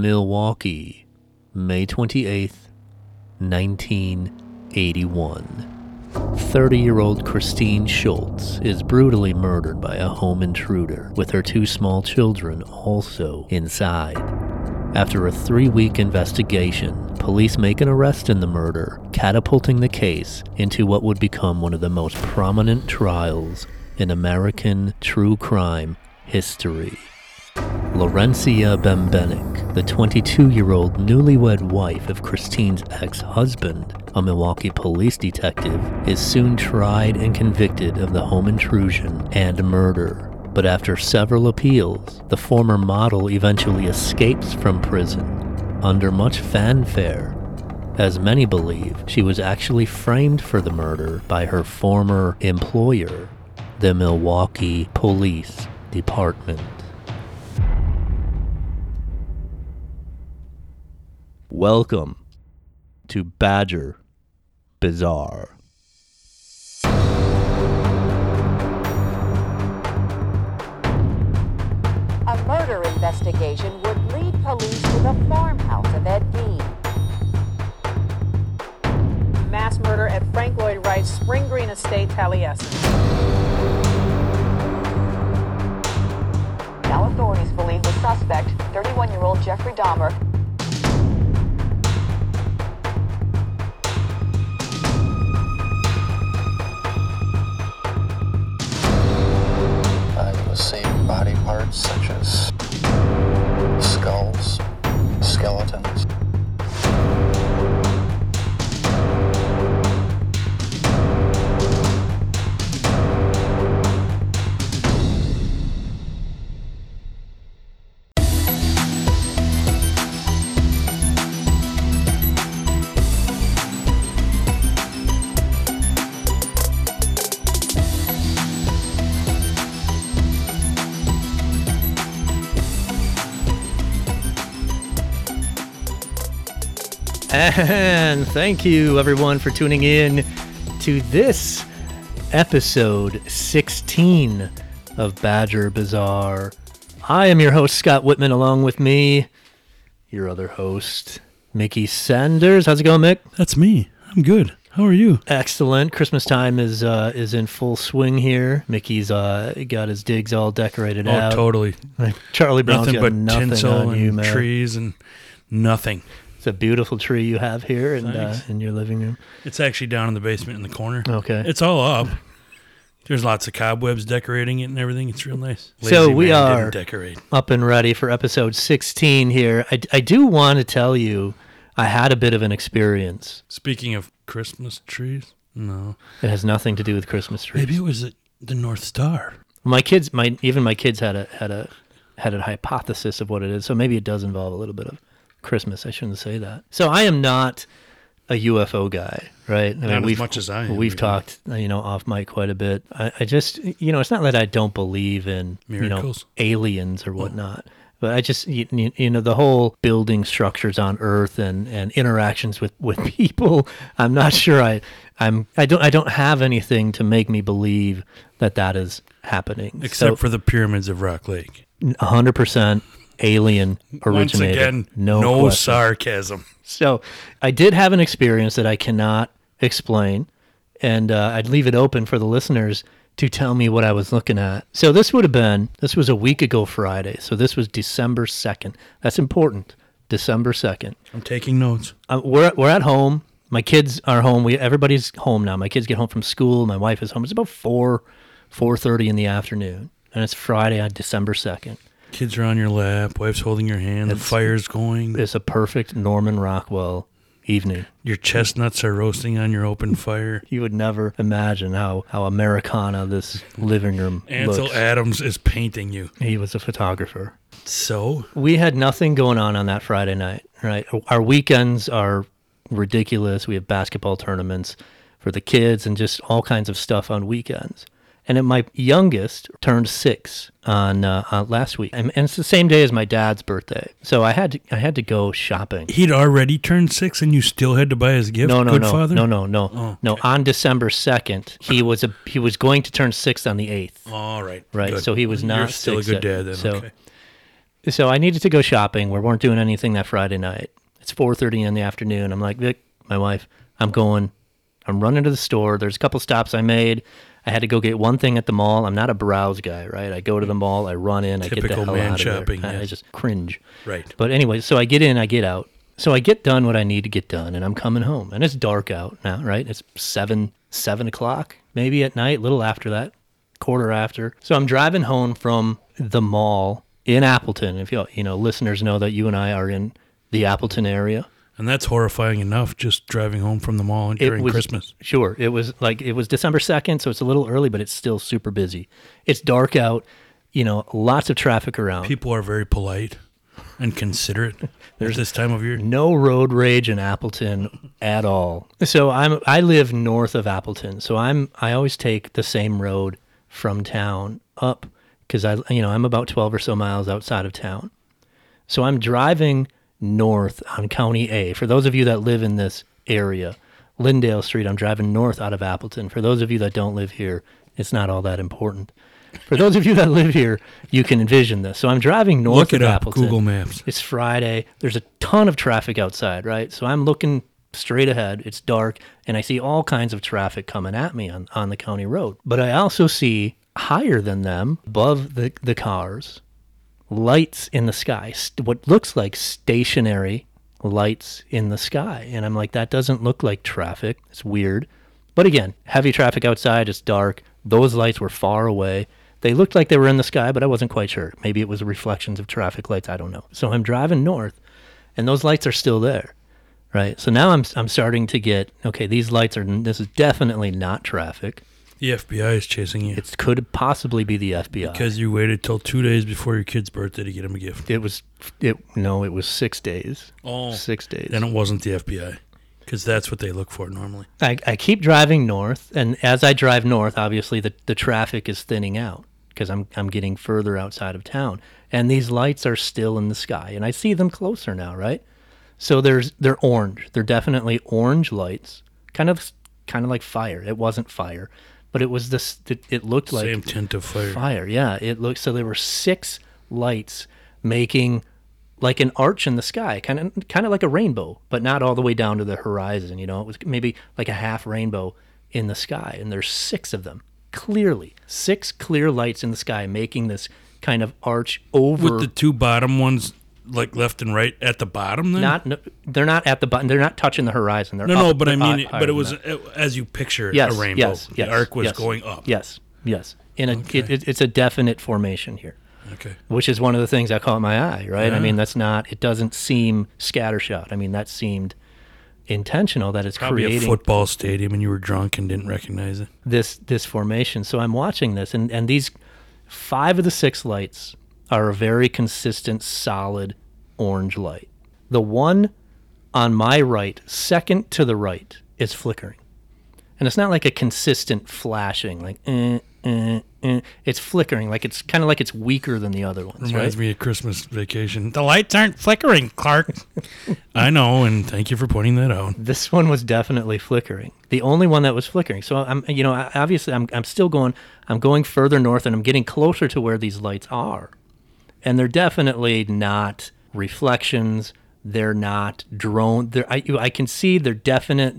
Milwaukee, May 28th, 1981. 30 year old Christine Schultz is brutally murdered by a home intruder, with her two small children also inside. After a three week investigation, police make an arrest in the murder, catapulting the case into what would become one of the most prominent trials in American true crime history. Lawrencia Bembenek, the 22 year old newlywed wife of Christine's ex husband, a Milwaukee police detective, is soon tried and convicted of the home intrusion and murder. But after several appeals, the former model eventually escapes from prison under much fanfare. As many believe, she was actually framed for the murder by her former employer, the Milwaukee Police Department. Welcome to Badger Bizarre. A murder investigation would lead police to the farmhouse of Ed Gein. mass murder at Frank Lloyd Wright's Spring Green Estate, Taliesin. Now authorities believe the suspect, 31-year-old Jeffrey Dahmer, parts such as skulls, skeletons. And thank you, everyone, for tuning in to this episode 16 of Badger Bizarre. I am your host, Scott Whitman, along with me, your other host, Mickey Sanders. How's it going, Mick? That's me. I'm good. How are you? Excellent. Christmas time is uh, is in full swing here. Mickey's uh, got his digs all decorated Oh, out. totally. Charlie Brown's Nothing but nothing tinsel on and you, man. trees and nothing. It's a beautiful tree you have here in, uh, in your living room. It's actually down in the basement in the corner. Okay. It's all up. There's lots of cobwebs decorating it and everything. It's real nice. So we are- decorate. up and ready for episode 16 here. I, I do want to tell you, I had a bit of an experience. Speaking of Christmas trees, no. It has nothing to do with Christmas trees. Maybe it was the, the North Star. My kids, my even my kids had a had a had a hypothesis of what it is. So maybe it does involve a little bit of Christmas. I shouldn't say that. So I am not a UFO guy, right? I Not as much as I am, We've talked, you know, off mic quite a bit. I, I just, you know, it's not that I don't believe in you know aliens or whatnot. But I just, you, you know, the whole building structures on Earth and, and interactions with, with people. I'm not sure I, I'm, I don't, I don't have anything to make me believe that that is happening. Except for the pyramids of Rock Lake. hundred percent alien Once originated. again, no, no, question. sarcasm. So I did have an experience that I cannot explain, and uh, I'd leave it open for the listeners to tell me what I was looking at. So this would have been this was a week ago Friday. So this was December second. That's important. December second. I'm taking notes. Uh, we're we're at home. My kids are home. We everybody's home now. My kids get home from school. My wife is home. It's about four four thirty in the afternoon, and it's Friday on December second. Kids are on your lap. Wife's holding your hand. It's- the fire's going. It's a perfect Norman Rockwell evening. Your chestnuts are roasting on your open fire. You would never imagine how, how Americana this living room Ansel looks. Adams is painting you. He was a photographer. So We had nothing going on on that Friday night, right? Our weekends are ridiculous. We have basketball tournaments for the kids and just all kinds of stuff on weekends. And my youngest turned six on, uh, on last week, and, and it's the same day as my dad's birthday. So I had to, I had to go shopping. he'd already turned six, and you still had to buy his gift. No, no, Good no, father. no, no, no, Oh, no. okay. On December second, he was a he was going to turn six on the eighth. All right. Right. good. So he was not You're still a good dad then. So- okay. So I needed to go shopping. We weren't doing anything that Friday night. It's 4:30 in the afternoon. I'm like, Vic, my wife, I'm going. I'm running to the store. There's a couple stops I made. I had to go get one thing at the mall. I'm not a browse guy, right? I go to the mm. mall, I run in, I get the Typical hell man out of shopping, there. I- yeah. I just cringe. Right. But anyway, so I get in, I get out. So I get done what I need to get done, and I'm coming home. And it's dark out now, right? It's seven, seven o'clock, maybe at night, a little after that, quarter after. So I'm driving home from the mall in Appleton. If you you know listeners know that you and I are in the Appleton area. And that's horrifying enough just driving home from the mall during was Christmas. Sure, it was like it was December second, so it's a little early, but it's still super busy. It's dark out. You know, lots of traffic around. People are very polite and considerate at this time of year. no road rage in Appleton at all. So I'm I live north of Appleton, so I'm I always take the same road from town up because I you know I'm about 12 or so miles outside of town. So I'm driving north on County A. For those of you that live in this area, Lindale Street, I'm driving north out of Appleton. For those of you that don't live here, it's not all that important. For those of you that live here, you can envision this. So I'm driving north Look it of up, Appleton. Google Maps. It's Friday. There's a ton of traffic outside, right? So I'm looking straight ahead. It's dark, and I see all kinds of traffic coming at me on, on the county road. But I also see higher than them, above the, the cars, lights in the sky. St- what looks like stationary lights in the sky. And I'm like, that doesn't look like traffic. It's weird. But again, heavy traffic outside. It's dark. Those lights were far away. They looked like they were in the sky, but I wasn't quite sure. Maybe it was reflections of traffic lights. I don't know. So I'm driving north, and those lights are still there, right? So now I'm I'm starting to get okay. These lights are. This is definitely not traffic. The FBI is chasing you It could possibly be the FBI. because you waited till two days before your kid's birthday to get him a gift. it was it. No, it was six days. Oh, Six days. then it wasn't the FBI because that's what they look for normally. I, I keep driving north, and as I drive north, obviously the, the traffic is thinning out because I'm I'm getting further outside of town, and these lights are still in the sky, and I see them closer now, right? So there's they're orange. They're definitely orange lights, kind of kind of like fire. It wasn't fire, but it was this. It, it looked like Same tint of fire. fire. Yeah, it looked so there were six lights making like an arch in the sky, kind of kind of like a rainbow, but not all the way down to the horizon. You know, it was maybe like a half rainbow in the sky, and there's six of them clearly, six clear lights in the sky making this kind of arch over. With the two bottom ones, like left and right at the bottom. Then not no, they're not at the button. They're not touching the horizon. They're no, no, but I mean, but it was uh, as you picture yes, a rainbow. Yes, the yes, arc was yes, going up. Yes, yes. In a, it, it, it's a definite formation here. Okay. which is one of the things that caught my eye, right? I mean, that's not, it doesn't seem scattershot. I mean, that seemed intentional that it's Probably a creating football stadium, and you were drunk and didn't recognize it. this this formation. So I'm watching this, and and these five of the six lights are a very consistent, solid orange light. The one on my right, second to the right, is flickering, and it's not like a consistent flashing, like eh, eh, eh. it's flickering, like it's kind of like it's weaker than the other ones. Reminds right? me of Christmas vacation. The lights aren't flickering, Clark. I know, and thank you for pointing that out. this one was definitely flickering. The only one that was flickering. So I'm, you know, obviously I'm, I'm still going, I'm going further north and I'm getting closer to where these lights are. And they're definitely not reflections. They're not drone. They're, I, I can see they're definite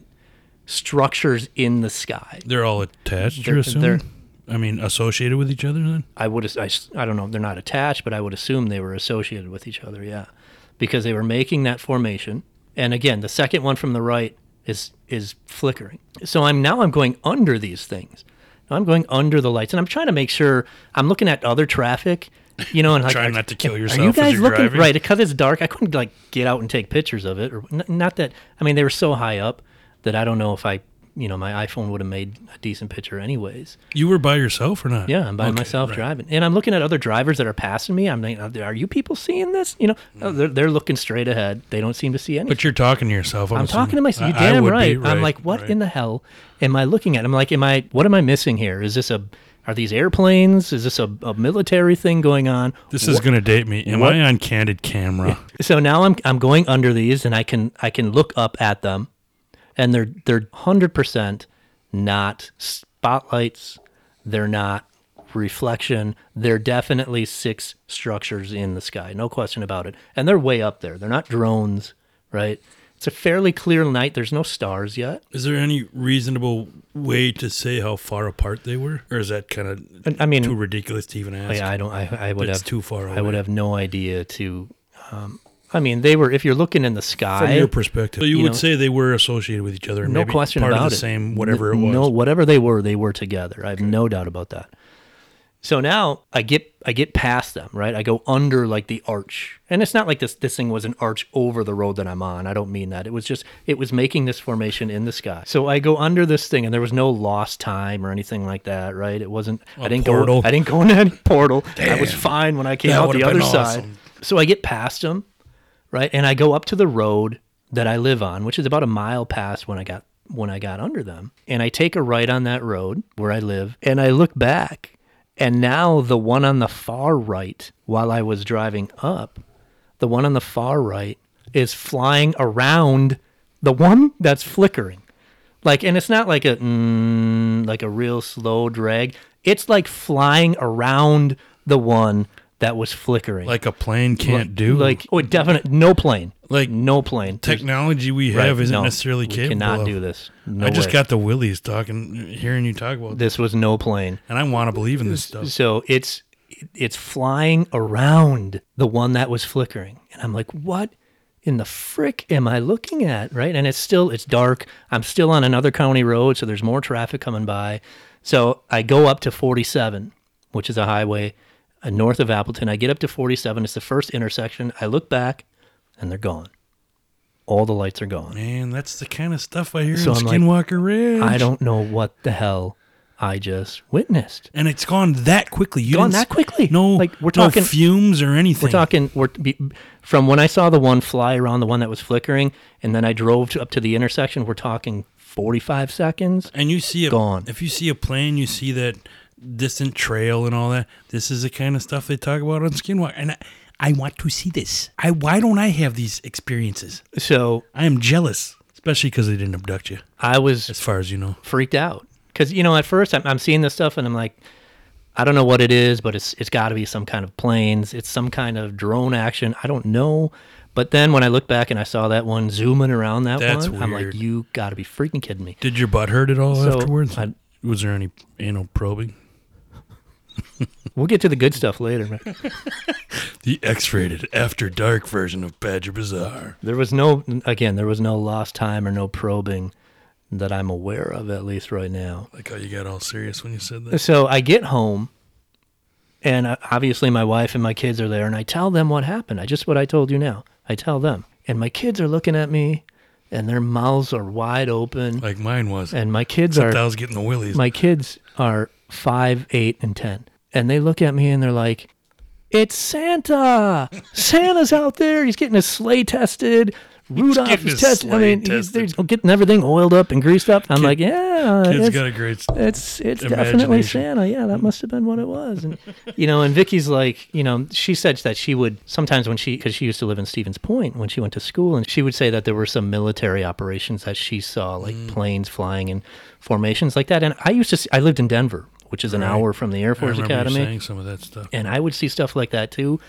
structures in the sky. They're all attached. They're- You're they're- I mean, associated with each other. Then I would, I, I don't know, they're not attached, but I would assume they were associated with each other, yeah, because they were making that formation. And again, the second one from the right is is flickering. So I'm now I'm going under these things. I'm going under the lights, and I'm trying to make sure I'm looking at other traffic, you know, and like, Trying not to kill Are yourself you as guys looking driving? right? Because it's dark, I couldn't like get out and take pictures of it, or n- not that. I mean, they were so high up that I don't know if I, you know, my iPhone would have made a decent picture anyways. you were by yourself or not? Yeah, I'm by Okay, myself right. driving, and I'm looking at other drivers that are passing me. I'm like, are you people seeing this? You know, oh, mm. they're, they're looking straight ahead. They don't seem to see anything. But you're talking to yourself. I'm, I'm talking to myself. You I- damn right. be, I'm like, what right. in the hell am I looking at? I'm like, am I? What am I missing here? Is this a? Are these airplanes? Is this a, a military thing going on? This is gonna date me. Am what- I on candid camera? So now I'm I'm going under these, and I can I can look up at them, and they're they're hundred percent not spotlights. They're not reflection. They're definitely six structures in the sky, no question about it. And they're way up there. They're not drones, right? It's a fairly clear night. There's no stars yet. Is there any reasonable way to say how far apart they were, or is that kind of I mean, too ridiculous to even ask? Yeah, I don't. I, I would It's have too far I would have no idea to. Um, I mean, they were. If you're looking in the sky, From your perspective, so you, you would know- say they were associated with each other, and no maybe question part about of the it. same whatever it was. No, whatever they were, they were together. I have no doubt about that. So now I get I get past them, right? I go under like the arch, and it's not like this this thing was an arch over the road that I'm on. I don't mean that. It was just it was making this formation in the sky. So I go under this thing, and there was no lost time or anything like that, right? It wasn't. I didn't portal. go. I didn't go into any portal. I was fine when I came That out the other been side. So I get past them, right? And I go up to the road that I live on, which is about a mile past when I got when I got under them. And I take a right on that road where I live, and I look back, and now the one on the far right, while I was driving up, the one on the far right is flying around the one that's flickering. Like, and it's not like a mm, like a real slow drag. It's like flying around the one that was flickering. like a plane can't do. Like, oh, definite no plane. Like, no plane. Technology we right, have isn't no, necessarily capable. cannot of. do this. No I just way. got the willies talking, hearing you talk about this, this was no plane. and I want to believe in this stuff. So it's it's flying around the one that was flickering, and I'm like, what in the frick am I looking at? Right, and it's still it's dark. I'm still on another county road, so there's more traffic coming by. So I go up to 47, which is a highway uh, north of Appleton. I get up to 47. It's the first intersection. I look back, and they're gone. All the lights are gone. Man, that's the kind of stuff I hear So in I'm like, Skinwalker Ridge. I don't know what the hell I just witnessed. and it's gone that quickly. You Gone didn't s- that quickly. No, Like, we're no talking- fumes or anything. We're talking we're be, from when I saw the one fly around the one that was flickering, and then I drove to, up to the intersection. We're talking 45 seconds. and you see a Gone. If you see a plane, you see that distant trail and all that. This is the kind of stuff they talk about on Skinwalker, and I, I want to see this. I why don't I have these experiences? So I am jealous, especially because they didn't abduct you, I was as far as you know. freaked out because you know at first I'm, I'm seeing this stuff and I'm like, I don't know what it is, but it's it's got to be some kind of planes. It's some kind of drone action. I don't know. But then when I look back and I saw that one zooming around that That's one, I'm like, you got to be freaking kidding me. Did your butt hurt at all So, afterwards? I- Was there any anal probing? We'll get to the good stuff later. Man. The X-rated After Dark version of Badger Bizarre. There was no, again, there was no lost time or no probing that I'm aware of, at least right now. Like how you got all serious when you said that. So I get home, and uh, obviously my wife and my kids are there, and I tell them what happened. I just what I told you now. I tell them, and my kids are looking at me, and their mouths are wide open, Like mine was. and my kids Except are I was getting the willies. my kids are five, eight, and ten, and they look at me and they're like, "It's Santa! Santa's out there. He's getting his sleigh tested. Rudolph is tested. I mean, he's, they're getting everything oiled up and greased up." I'm like, "Yeah, Kids it's, got a great. it's it's definitely. Santa. Yeah, that must have been what it was." And you know, and Vicky's like, you know, she said that she would sometimes when she because she used to live in Stevens Point when she went to school, and she would say that there were some military operations that she saw, like Mm. planes flying in formations like that. And I used to, see, I lived in Denver, which is an Right. hour from the Air I Force you Academy, saying some of that stuff. and I would see stuff like that too.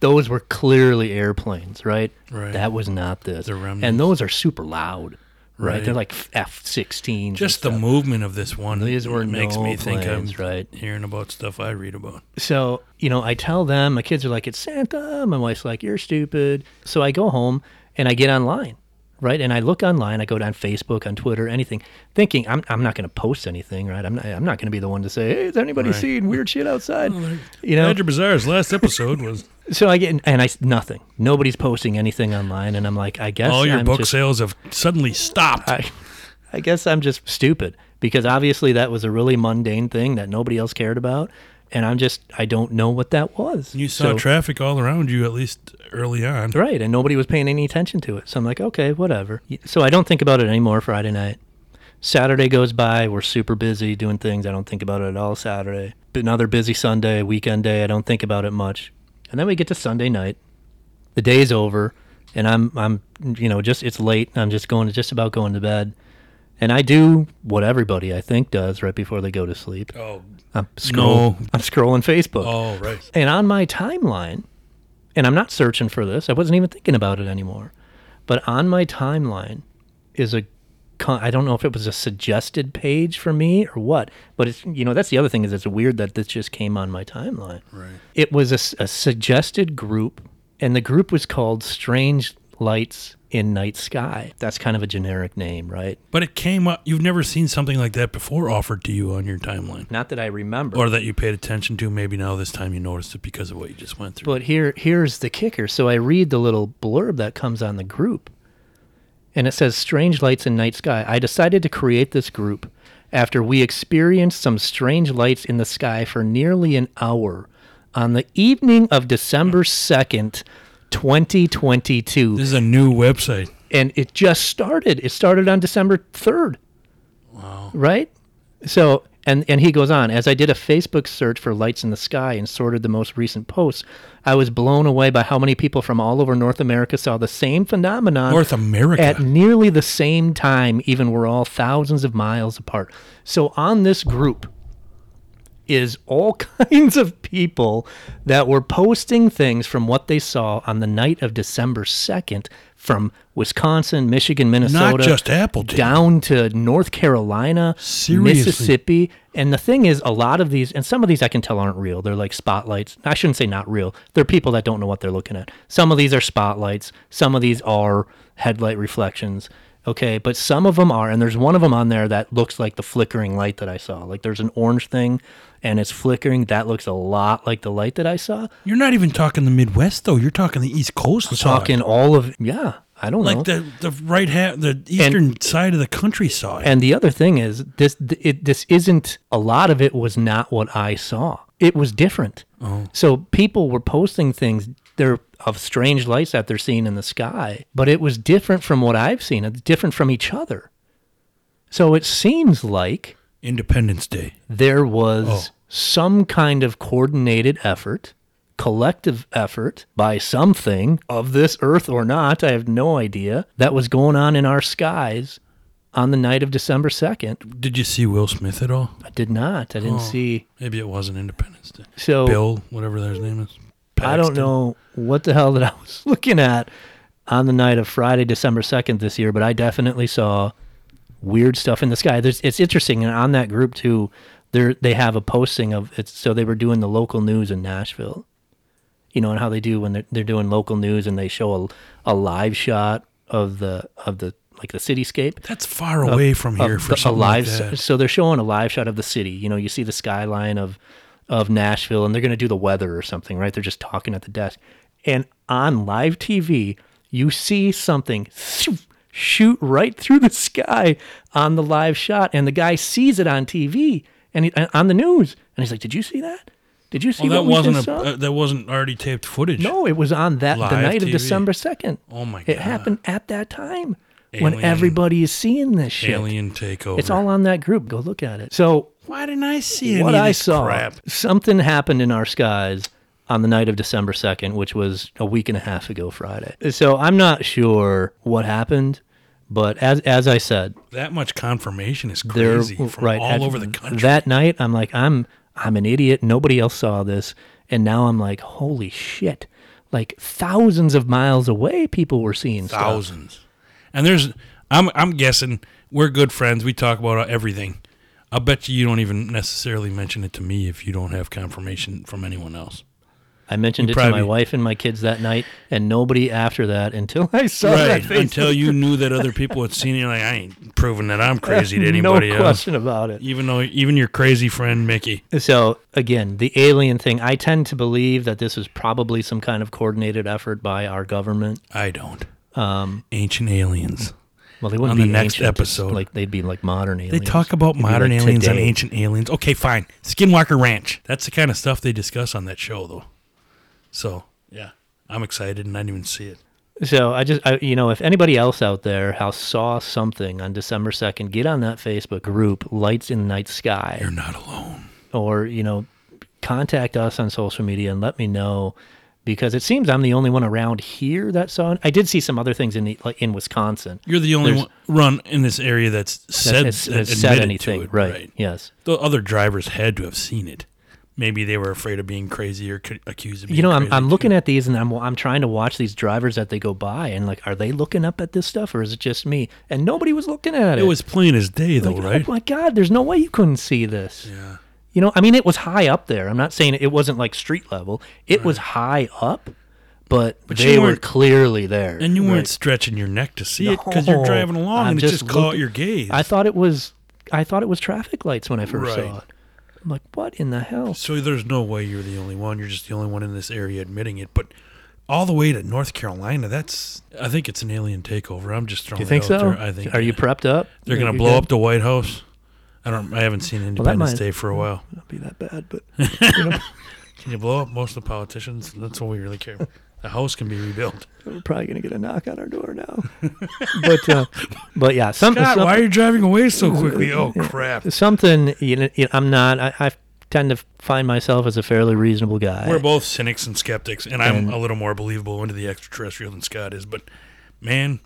Those were clearly airplanes, right? Right. That was not this. The remnants. and those are super loud, right? Right. They're like F 16s. Just the movement of this one These were makes no me think planes, I'm right? hearing about stuff I read about. So, you know, I tell them, my kids are like, it's Santa. My wife's like, you're stupid. So I go home and I get online, right? And I look online, I go down Facebook, on Twitter, anything, thinking I'm, I'm not going to post anything, right? I'm not, I'm not going to be the one to say, hey, has anybody Right. seen weird shit outside? You know? Badger Bizarre's last episode was So I get, and I, nothing. Nobody's posting anything online. And I'm like, I guess all your I'm book just, sales have suddenly stopped. I, I guess I'm just stupid because obviously that was a really mundane thing that nobody else cared about. And I'm just, I don't know what that was. you saw So- traffic all around you, at least early on. Right, and nobody was paying any attention to it. So I'm like, okay, whatever. So I don't think about it anymore Friday night. Saturday goes by, we're super busy doing things. I don't think about it at all Saturday. Another busy Sunday, weekend day, I don't think about it much. And then we get to Sunday night. The day's over, and I'm I'm you know, just it's late. I'm just going to just about going to bed. And I do what everybody I think does right before they go to sleep. Oh, I'm scroll, No. I'm scrolling Facebook. oh, right. And on my timeline, and I'm not searching for this. I wasn't even thinking about it anymore. But on my timeline is a I don't know if it was a suggested page for me or what, but it's you know that's the other thing is it's weird that this just came on my timeline. Right. It was a suggested group, and the group was called Strange Lights in Night Sky. That's kind of a generic name, right? But it came up. You've never seen something like that before offered to you on your timeline, Not that I remember. or that you paid attention to. Maybe now this time you noticed it because of what you just went through. But here, here's the kicker. So I read the little blurb that comes on the group, and it says "Strange Lights in Night Sky." I decided to create this group after we experienced some strange lights in the sky for nearly an hour on the evening of December second, twenty twenty-two, this is a new website. and it just started. It started on December third. Wow! Right. So and and he goes on. As I did a Facebook search for lights in the sky and sorted the most recent posts, I was blown away by how many people from all over North America saw the same phenomenon. North America. At nearly the same time, even we're all thousands of miles apart. So on this group is all kinds of people that were posting things from what they saw on the night of December 2nd from Wisconsin, Michigan, Minnesota, not just Appleton. down to North Carolina, Seriously. Mississippi. And the thing is, a lot of these, and some of these I can tell aren't real. They're like spotlights. I shouldn't say not real. They're people that don't know what they're looking at. Some of these are spotlights. Some of these are headlight reflections. Okay, but some of them are, and there's one of them on there that looks like the flickering light that I saw. Like there's an orange thing, and it's flickering. That looks a lot like the light that I saw. You're not even talking the Midwest though. You're talking the East Coast. side. Talking all of yeah, I don't know. like the the right half, the eastern side of the country saw it. And the other thing is this it, this isn't a lot of it was not what I saw. It was different. Oh. So people were posting things they're of strange lights that they're seeing in the sky, but it was different from what I've seen. It's different from each other. So it seems like Independence Day. there was Oh. some kind of coordinated effort, collective effort by something of this earth or not, I have no idea, that was going on in our skies on the night of December 2nd. Did you see Will Smith at all? I did not. I didn't Oh. see. Maybe it wasn't Independence Day. So Bill, whatever his name is. I don't know what the hell that I was looking at on the night of Friday, December 2nd this year, but I definitely saw weird stuff in the sky. There's, it's interesting. And on that group, too, they they have a posting of it's so they were doing the local news in Nashville. You know, and how they do when they're, they're doing local news and they show a, a live shot of the of the like the cityscape. That's far away from of here for the- a live. like. So they're showing a live shot of the city. You know, you see the skyline of of Nashville, and they're going to do the weather or something, right? They're just talking at the desk, and on live TV, you see something shoot right through the sky on the live shot, and the guy sees it on TV and he, on the news, and he's like, "Did you see that? Did you see Well, that what we wasn't just a saw?" uh, that wasn't already taped footage. No, it was on that the Live night of December second. Oh my god! It happened at that time when everybody is seeing this shit. alien takeover. It's all on that group. Go look at it. So Why didn't I see what I saw, crap? something happened in our skies on the night of December second, which was a week and a half ago Friday. So I'm not sure what happened, but as as I said, That much confirmation is crazy from right all at- over the country. That night, I'm like, I'm I'm an idiot. Nobody else saw this, and now I'm like, holy shit! Like thousands of miles away, people were seeing stuff. thousands. And there's, I'm, I'm guessing we're good friends. We talk about everything. I'll bet you you don't even necessarily mention it to me if you don't have confirmation from anyone else. I mentioned You it to my wife and my kids that night, and nobody after that until I saw right. that Until you knew that other people had seen it. Like, I ain't proving that I'm crazy to anybody no else. question about it. Even though, even your crazy friend Mickey. So again, the alien thing, I tend to believe that this is probably some kind of coordinated effort by our government. I don't. Um, Ancient aliens. Well, they wouldn't On be the next ancient, episode. like they'd be like modern aliens. They talk about They'd modern like aliens and ancient aliens. Okay, fine. Skinwalker Ranch. That's the kind of stuff they discuss on that show, though. So, yeah, I'm excited and I didn't even see it. So I just, I, you know, if anybody else out there has saw something on December second, get on that Facebook group, Lights in the Night Sky, You're not alone. or you know, contact us on social media and let me know because it seems I'm the only one around here that saw it. I did see some other things in the, like in Wisconsin. You're the only There's- one run in this area that's said, has, has admitted said to anything, it, right? Yes. The other drivers had to have seen it. Maybe they were afraid of being crazy or c- accused of being You know, I'm I'm looking at these and I'm I'm trying to watch these drivers that they go by and like, are they looking up at this stuff or is it just me? And nobody was looking at it. It was plain as day, though, Like, oh right? Oh my God! There's no way you couldn't see this. Yeah. You know, I mean, it was high up there. I'm not saying it wasn't like street level. It was high up, but, But they were clearly there. And you weren't Right. stretching your neck to see it because you're driving along I'm and it just caught your gaze. I thought it was. I thought it was traffic lights when I first Right. saw it. I'm like, what in the hell? so there's no way you're the only one. You're just the only one in this area admitting it. But all the way to North Carolina, that's I think it's an alien takeover. I'm just throwing Do you think it out so? there. I think. Are you prepped up? They're Are gonna blow good? up the White House. I don't. I haven't seen Independence might- Day for a while. Not be that bad, but Can you blow up most of the politicians? That's what we really care. The house can be rebuilt. we're probably gonna get a knock on our door now. but uh, but yeah, some, some- why are you driving away so quickly? Oh crap! something. You know, I'm not. I, I tend to find myself as a fairly reasonable guy. We're both cynics and skeptics, and I'm a little more believable into the extraterrestrial than Scott is. But man,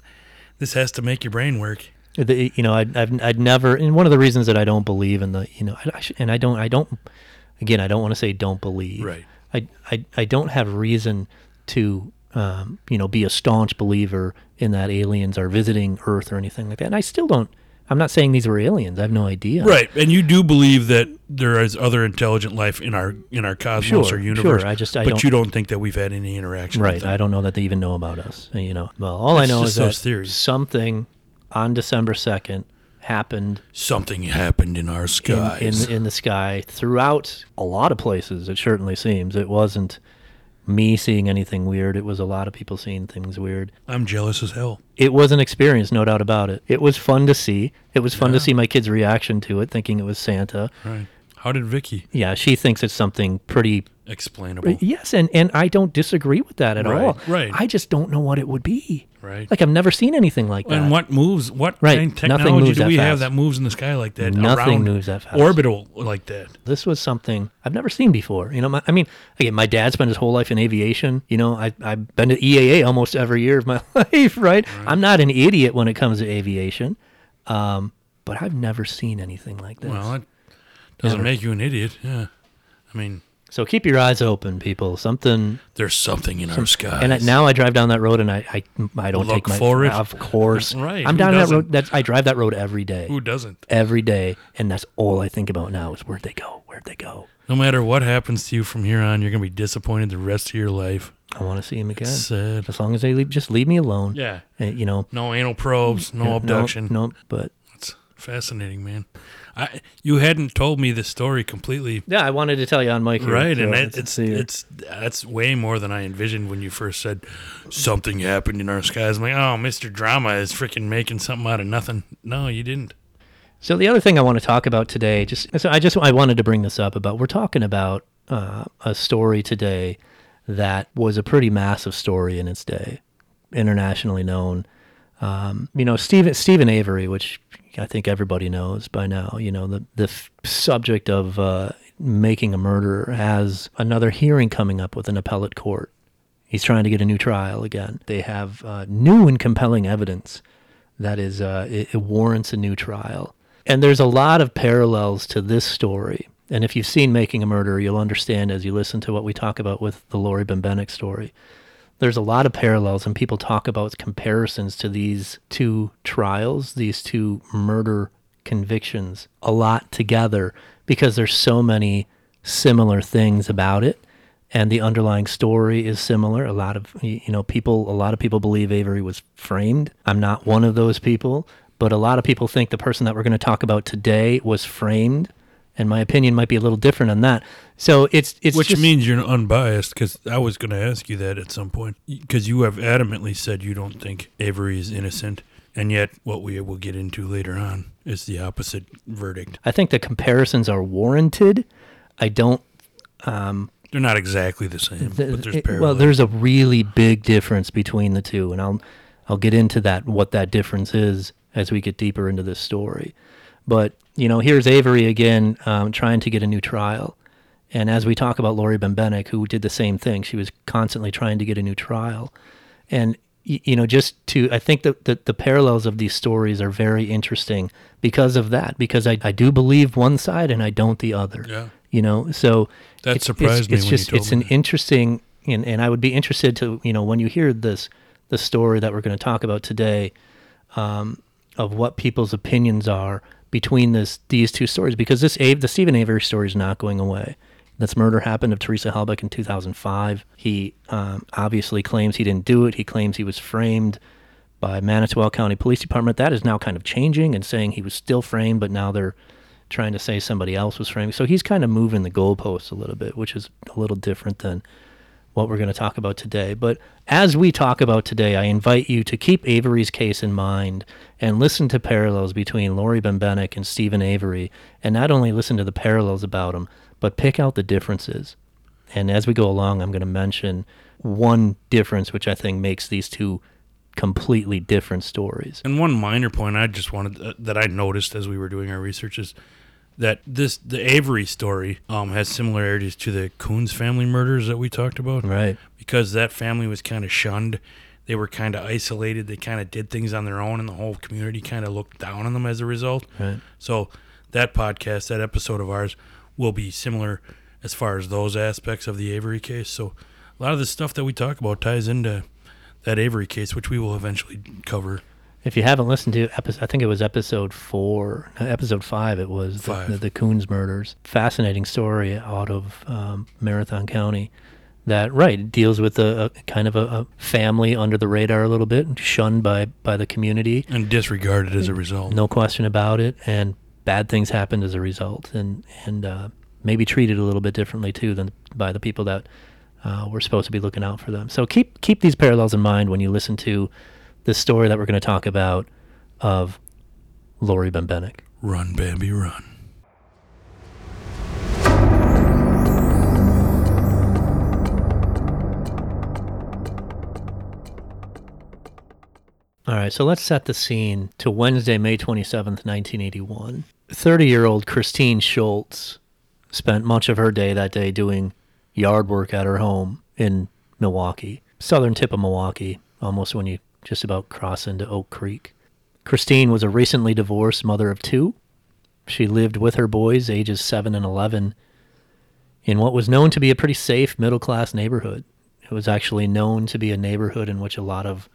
this has to make your brain work. the, you know, I'd, I've, I'd never, and one of the reasons that I don't believe in the, you know, I, I and I don't, I don't, again, I don't want to say don't believe. Right. I, I, I don't have reason to, um, you know, be a staunch believer in that aliens are visiting Earth or anything like that. And I still don't, I'm not saying these were aliens. I have no idea. Right, and you do believe that there is other intelligent life in our in our cosmos Sure, or universe. sure. I just- I but don't- you don't think that we've had any interaction. with Right. them. I don't know that they even know about us. You know, well, all I know is that theories. something on December 2nd happened Something happened in our in, skies. in in the sky throughout a lot of places. It certainly seems it wasn't me seeing anything weird. It was a lot of people seeing things weird. I'm jealous as hell. It was an experience, no doubt about it. It was fun to see. It was fun to see my kid's reaction to it, thinking it was Santa. Right. How did Vicky Yeah, she thinks it's something pretty. explainable? Yes, and and I don't disagree with that at Right, all. right. I just don't know what it would be. Right. Like I've never seen anything like that. And what moves? What Right, kind of nothing technology moves do we have fast. that moves in the sky like that? Nothing around moves that fast. Orbital like that. this was something I've never seen before. You know, my, I mean, again, my dad spent his whole life in aviation. You know, I, I've been to EAA almost every year of my life, right? I'm not an idiot when it comes to aviation, um, but I've never seen anything like this. Well, that doesn't Never. make you an idiot. Yeah. I mean, so keep your eyes open, people. Something, there's something in our skies. and I, now I drive down that road, and I, I, I don't Look take my, for it. of course, Right, I'm who down that doesn't? road. That's I drive that road every day, Who doesn't? every day, and that's all I think about now is where'd they go? Where'd they go? No matter what happens to you from here on, you're gonna be disappointed the rest of your life. I want to see him again. Sad. As long as they leave, just leave me alone. Yeah. Uh, you know, No anal probes. No abduction. No, no, but It's fascinating, man. I you hadn't told me the story completely. yeah, I wanted to tell you on mic. here, Right, so and it, it's, it's it's that's way more than I envisioned when you first said something happened in our skies. I'm like, oh, Mr. Drama is freaking making something out of nothing. No, you didn't. so the other thing I want to talk about today, just so I just I wanted to bring this up about we're talking about uh, a story today that was a pretty massive story in its day, internationally known. Um, you know, Steven Steven Avery, which I think everybody knows by now. You know, the the f- subject of uh, making a murderer has another hearing coming up with an appellate court. He's trying to get a new trial again. They have uh, new and compelling evidence that is uh, it, it warrants a new trial. And there's a lot of parallels to this story. And if you've seen Making a Murderer, you'll understand as you listen to what we talk about with the Laurie Bembenek story. There's a lot of parallels, and people talk about comparisons to these two trials, these two murder convictions, a lot together because there's so many similar things about it and the underlying story is similar. A lot of you know people, a lot of people believe Avery was framed. I'm not one of those people, but a lot of people think the person that we're going to talk about today was framed, and my opinion might be a little different on that. So it's it's Which just, means you're unbiased, because I was going to ask you that at some point, because you have adamantly said you don't think Avery is innocent, and yet what we will get into later on is the opposite verdict. I think the comparisons are warranted. I don't um, They're not exactly the same, The- but there's it- well, there's a really big difference between the two, and I'll I'll get into that what that difference is as we get deeper into this story. But you know, here's Avery again um, trying to get a new trial, And as we talk about Laurie Bembenek, who did the same thing, she was constantly trying to get a new trial. And, you know, just to, I think that the, the parallels of these stories are very interesting because of that, because I, I do believe one side and I don't the other. Yeah. You know, so That it's- surprised it's, me It's when you just, it's an that. interesting, and, and I would be interested to, you know, when you hear this, the story that we're going to talk about today, um, of what people's opinions are between this these two stories because this Ave, the Steven Avery story is not going away. This murder happened of Teresa Halbach in 2005. He um, obviously claims he didn't do it. He claims he was framed by Manitowoc County Police Department. That is now kind of changing and saying he was still framed, but now they're trying to say somebody else was framed. So he's kind of moving the goalposts a little bit, which is a little different than what we're going to talk about today. But as we talk about today, I invite you to keep Avery's case in mind and listen to parallels between Laurie Bembenek and Steven Avery, and not only listen to the parallels about them, but pick out the differences. And as we go along, I'm going to mention one difference which I think makes these two completely different stories. And one minor point I just wanted uh, that I noticed as we were doing our research is that this the Avery story um, has similarities to the Kuntz family murders that we talked about. Right. Because that family was kind of shunned. They were kind of isolated. They kind of did things on their own, and the whole community kind of looked down on them as a result. Right. So that podcast, that episode of ours, will be similar as far as those aspects of the Avery case. So a lot of the stuff that we talk about ties into that Avery case, which we will eventually cover. If you haven't listened to episode, I think it was episode four, episode five. It was the, Five. the, the Kuntz murders. Fascinating story out of um, Marathon County. That right deals with a, a kind of a, a family under the radar a little bit, shunned by by the community. and disregarded as a result. No question about it. And bad things happened as a result, and and uh, maybe treated a little bit differently too than by the people that uh, were supposed to be looking out for them. So keep keep these parallels in mind when you listen to the story that we're going to talk about of Laurie Bembenek. Run, Bambi, run. All right, so let's set the scene to Wednesday, May 27th, 1981. 30 year old Christine Schultz spent much of her day that day doing yard work at her home in Milwaukee, southern tip of Milwaukee, almost when you just about cross into Oak Creek. Christine was a recently divorced mother of two. She lived with her boys, ages 7 and 11, in what was known to be a pretty safe middle class neighborhood. It was actually known to be a neighborhood in which a lot of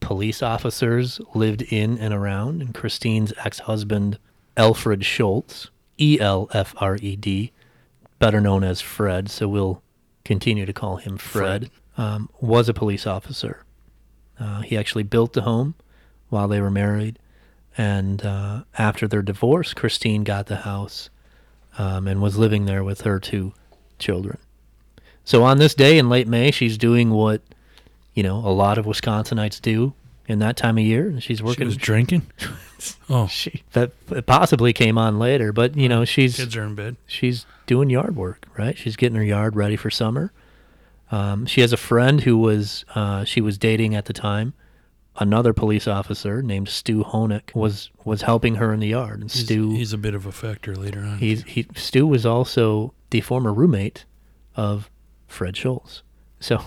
police officers lived in and around, and Christine's ex husband, Elfred Schultz, E L F R E D, better known as Fred, so we'll continue to call him Fred, Um, was a police officer. Uh, he actually built the home while they were married, and uh, after their divorce, Christine got the house um, and was living there with her two children. So on this day in late May, she's doing what you know a lot of Wisconsinites do in that time of year. and She's She working. was drinking. oh, she that possibly came on later, but you know she's kids are in bed. she's doing yard work, right? She's getting her yard ready for summer. Um, she has a friend who was uh, she was dating at the time. Another police officer named Stu Honeck was was helping her in the yard, and He's, Stu he's a bit of a factor later on. He's he Stu was also the former roommate of Fred Schultz. So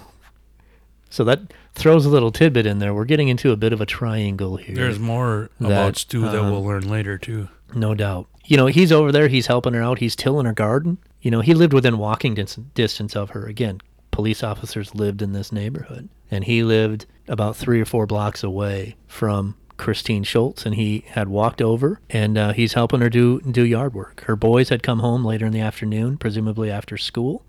so that throws a little tidbit in there. We're getting into a bit of a triangle here. There's more that, about Stu that um, we'll learn later too. no doubt. You know, he's over there, he's helping her out, he's tilling her garden. You know, he lived within walking dis- distance of her. Again, police officers lived in this neighborhood. And he lived about three or four blocks away from Christine Schultz, and he had walked over, and uh, he's helping her do do yard work. Her boys had come home later in the afternoon, presumably after school.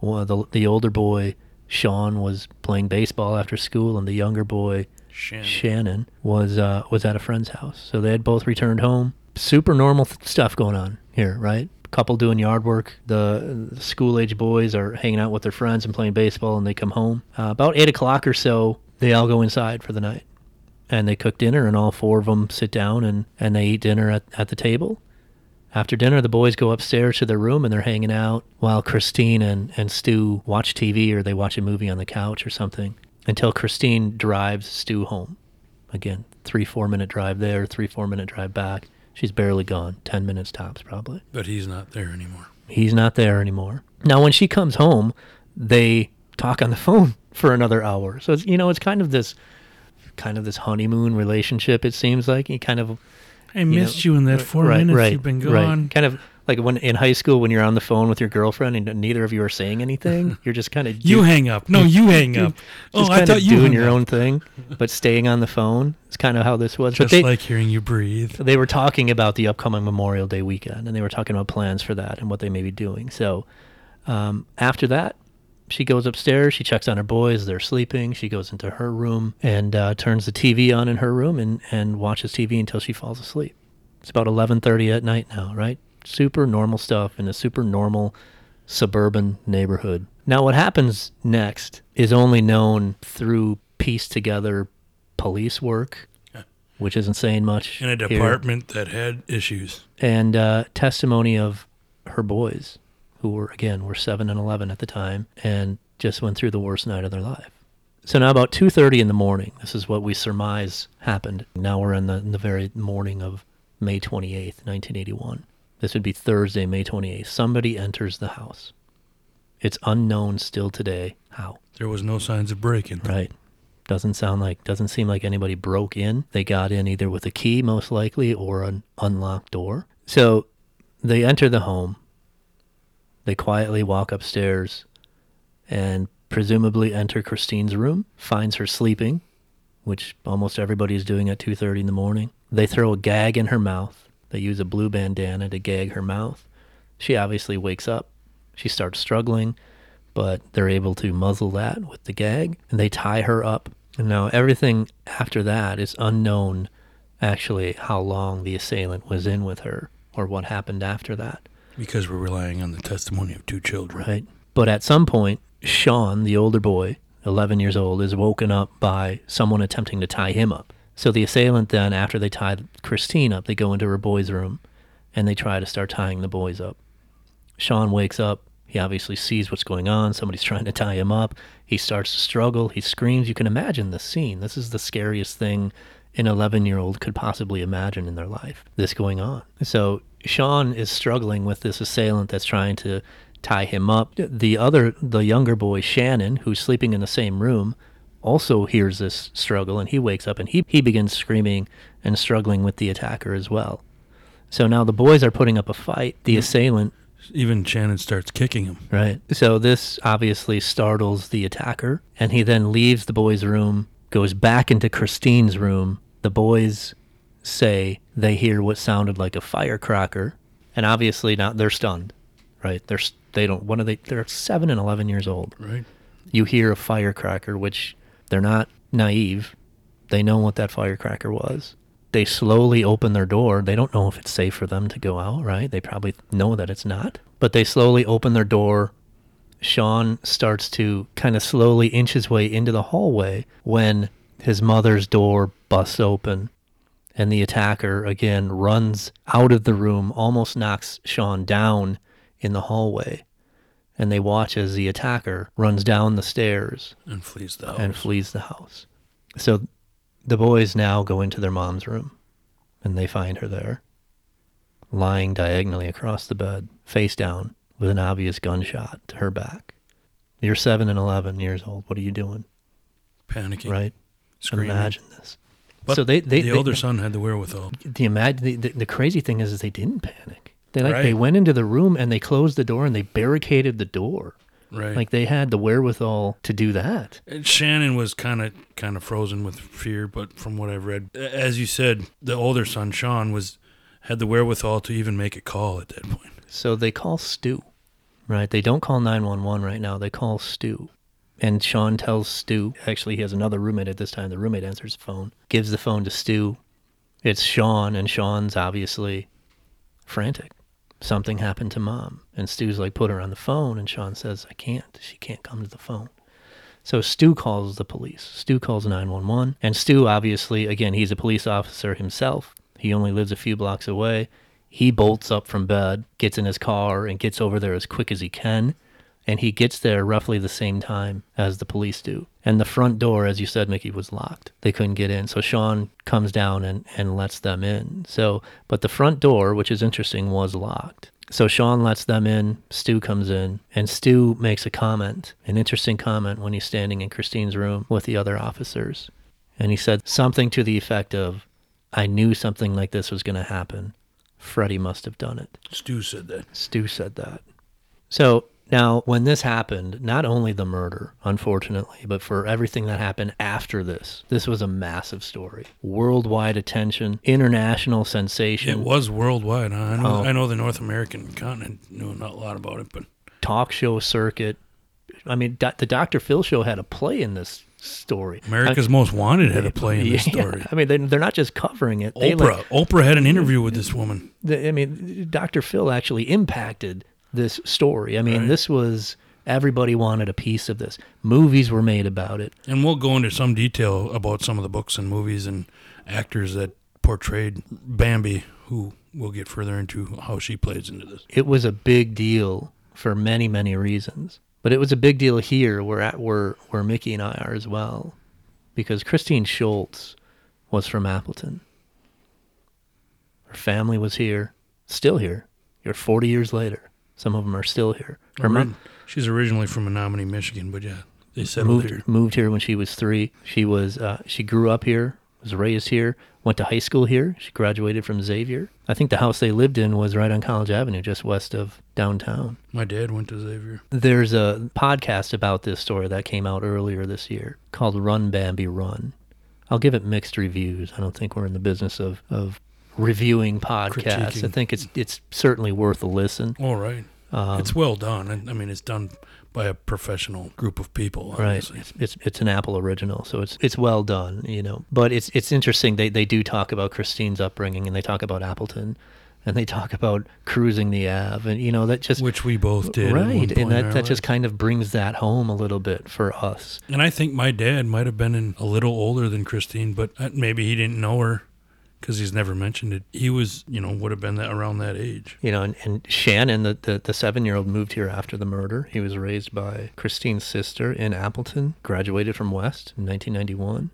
Well, the the older boy Sean was playing baseball after school, and the younger boy Shannon. Shannon was uh, was at a friend's house. So they had both returned home. Super normal th- stuff going on here, right? Couple doing yard work. The, school age boys are hanging out with their friends and playing baseball, and they come home uh, about eight o'clock or so. They all go inside for the night, and they cook dinner, and all four of them sit down and and they eat dinner at at the table. After dinner, the boys go upstairs to their room and they're hanging out while Christine and, and Stu watch TV or they watch a movie on the couch or something until Christine drives Stu home. Again, three, four minute drive there, three, four minute drive back. She's barely gone. 10 minutes tops, probably. But he's not there anymore. He's not there anymore. Now, when she comes home, they talk on the phone for another hour. So it's you know it's kind of this kind of this honeymoon relationship. It seems like he kind of I missed you in that four right, minutes right, you've been right. gone. Kind of like when in high school when you're on the phone with your girlfriend and neither of you are saying anything. You're just kind of You hang up. No, you hang up. Oh, just I thought of you doing your up. own thing, but staying on the phone. is kind of how this was. Just but they, like hearing you breathe. they were talking about the upcoming Memorial Day weekend, and they were talking about plans for that and what they may be doing. So um, after that, she goes upstairs. She checks on her boys. They're sleeping. She goes into her room and uh, turns the TV on in her room and, and watches TV until she falls asleep. It's about 11:30 at night now, right? Super normal stuff in a super normal suburban neighborhood. Now, what happens next is only known through pieced together police work, which isn't saying much. In a here department that had issues. and uh, testimony of her boys, who were again were seven and eleven at the time, and just went through the worst night of their life. So now about two thirty in the morning, this is what we surmise happened. Now we're in the in the very morning of May twenty eighth, nineteen eighty one. This would be Thursday, May twenty eighth. Somebody enters the house. It's unknown still today how. There was no signs of breaking. Right. Doesn't sound like doesn't seem like anybody broke in. They got in either with a key most likely or an unlocked door. So they enter the home. They quietly walk upstairs and presumably enter Christine's room, finds her sleeping, which almost everybody is doing at 2:30 in the morning. They throw a gag in her mouth. They use a blue bandana to gag her mouth. She obviously wakes up. She starts struggling but they're able to muzzle that with the gag and they tie her up. And now everything after that is unknown actually how long the assailant was in with her or what happened after that, Because we're relying on the testimony of two children. right? But at some point, Sean, the older boy, 11 years old, is woken up by someone attempting to tie him up. So the assailant then, after they tie Christine up, they go into her boy's room and they try to start tying the boys up. Sean wakes up. He obviously sees what's going on. Somebody's trying to tie him up. He starts to struggle. He screams. You can imagine the scene. This is the scariest thing an 11 year old could possibly imagine in their life. This going on. So Sean is struggling with this assailant that's trying to tie him up. The other, the younger boy, Shannon, who's sleeping in the same room, also hears this struggle and he wakes up and he, he begins screaming and struggling with the attacker as well. So now the boys are putting up a fight. The assailant Even Shannon starts kicking him. Right. So this obviously startles the attacker, and he then leaves the boys' room, goes back into Christine's room. The boys say they hear what sounded like a firecracker, and obviously now they're stunned. Right. They're they don't. What are they? They're seven and eleven years old. Right. You hear a firecracker, which they're not naive. They know what that firecracker was. They slowly open their door. They don't know if it's safe for them to go out, right? They probably know that it's not. But they slowly open their door. Sean starts to kind of slowly inch his way into the hallway when his mother's door busts open and the attacker again runs out of the room, almost knocks Sean down in the hallway. And they watch as the attacker runs down the stairs And flees the house. and flees the house. So the boys now go into their mom's room and they find her there, lying diagonally across the bed, face down, with an obvious gunshot to her back. You're seven and 11 years old. What are you doing? Panicking. Right? Screaming. Imagine this. But so they, they, the they- older son had the wherewithal. the, the, the crazy thing is, is they didn't panic. They like they went into the room and they closed the door and they barricaded the door. Right. Like they had the wherewithal to do that. And Shannon was kind of kind of frozen with fear, but from what I've read, as you said, the older son Sean was had the wherewithal to even make a call at that point. So they call Stu, right? They don't call 911 right now. They call Stu. And Sean tells Stu, actually, he has another roommate at this time. The roommate answers the phone, gives the phone to Stu. It's Sean, and Sean's obviously frantic. Something happened to mom. And Stu's like, put her on the phone. And Sean says, I can't. She can't come to the phone. So Stu calls the police. Stu calls 911. And Stu, obviously, again, he's a police officer himself. He only lives a few blocks away. He bolts up from bed, gets in his car, and gets over there as quick as he can. And he gets there roughly the same time as the police do. And the front door, as you said, Mickey, was locked. They couldn't get in. So Sean comes down and, and lets them in. So, but the front door, which is interesting, was locked. So Sean lets them in. Stu comes in, and Stu makes a comment, an interesting comment when he's standing in Christine's room with the other officers. And he said something to the effect of, I knew something like this was going to happen. Freddie must have done it. Stu said that. Stu said that. So now, when this happened, not only the murder, unfortunately, but for everything that happened after this, this was a massive story. Worldwide attention, international sensation. It was worldwide. Huh? I know. Oh. I know the North American continent knew not a lot about it, but talk show circuit. I mean, Do- the Dr. Phil show had a play in this story. America's Most Wanted had a play in this Yeah, story. I mean, they, they're not just covering it. They like- Oprah. Oprah had an interview with this woman. I mean, Dr. Phil actually impacted this story. I mean, Right. this was everybody wanted a piece of this. Movies were made about it. And we'll go into some detail about some of the books and movies and actors that portrayed Bambi, who we'll get further into how she plays into this. It was a big deal for many, many reasons. But it was a big deal here where at where where Mickey and I are as well. Because Christine Schultz was from Appleton. Her family was here, still here. You're 40 years later. Some of them are still here. Her mom, She's originally from Menominee, Michigan, but yeah, they settled moved here. moved here when she was three. She was uh, she grew up here, was raised here, went to high school here. She graduated from Xavier. I think the house they lived in was right on College Avenue, just west of downtown. My dad went to Xavier. There's a podcast about this story that came out earlier this year called Run Bambi Run. I'll give it mixed reviews. I don't think we're in the business of, of reviewing podcasts. I think it's it's certainly worth a listen. All right. Um, it's well done. I, I mean, it's done by a professional group of people. Right. It's, it's it's an Apple original, so it's it's well done, you know. But it's it's interesting. They they do talk about Christine's upbringing, and they talk about Appleton, and they talk about cruising the Ave, and you know that just Which we both did. right, and that that just kind of brings that home a little bit for us. And I think my dad might have been in a little older than Christine, but uh, maybe he didn't know her because he's never mentioned it. He was, you know, would have been that around that age. You know, and, and Shannon, the, the, the seven year old, moved here after the murder. He was raised by Christine's sister in Appleton, graduated from West in 1991.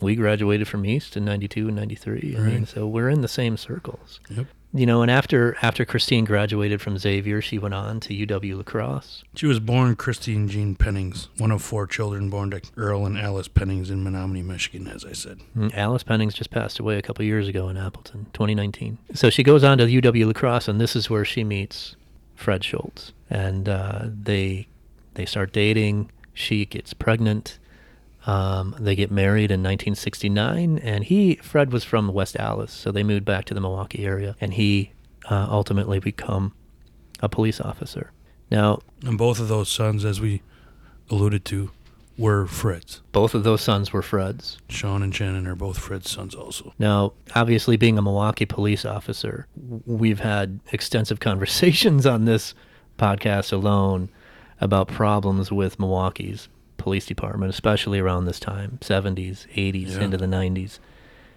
We graduated from East in 92 and 93. I mean, Right. so we're in the same circles. Yep. You know, and after after Christine graduated from Xavier, she went on to UW La Crosse. She was born Christine Jean Pennings, one of four children born to Earl and Alice Pennings in Menominee, Michigan, as I said. Mm, Alice Pennings just passed away a couple years ago in Appleton, 2019. So she goes on to UW La Crosse, and this is where she meets Fred Schultz, and uh, they they start dating. She gets pregnant. Um, they get married in 1969, and he Fred was from West Allis, so they moved back to the Milwaukee area, and he uh, ultimately become a police officer. Now, And both of those sons, as we alluded to, were Fred's. both of those sons were Fred's. Sean and Shannon are both Fred's sons also. Now, obviously, being a Milwaukee police officer, we've had extensive conversations on this podcast alone about problems with Milwaukee's police department, especially around this time 70s, 80s, Yeah. into the 90s.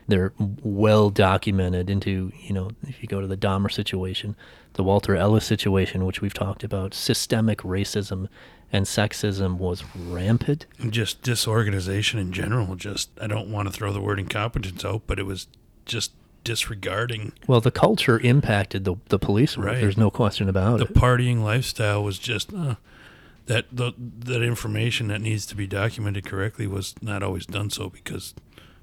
They're well documented into, you know, if you go to the Dahmer situation, the Walter Ellis situation, which we've talked about, systemic racism and sexism was rampant. And just disorganization in general. Just, I don't want to throw the word incompetence out, but it was just disregarding Well, the culture impacted the, the police work. Right. There's no question about the it. The partying lifestyle was just uh, that the, that information that needs to be documented correctly was not always done so because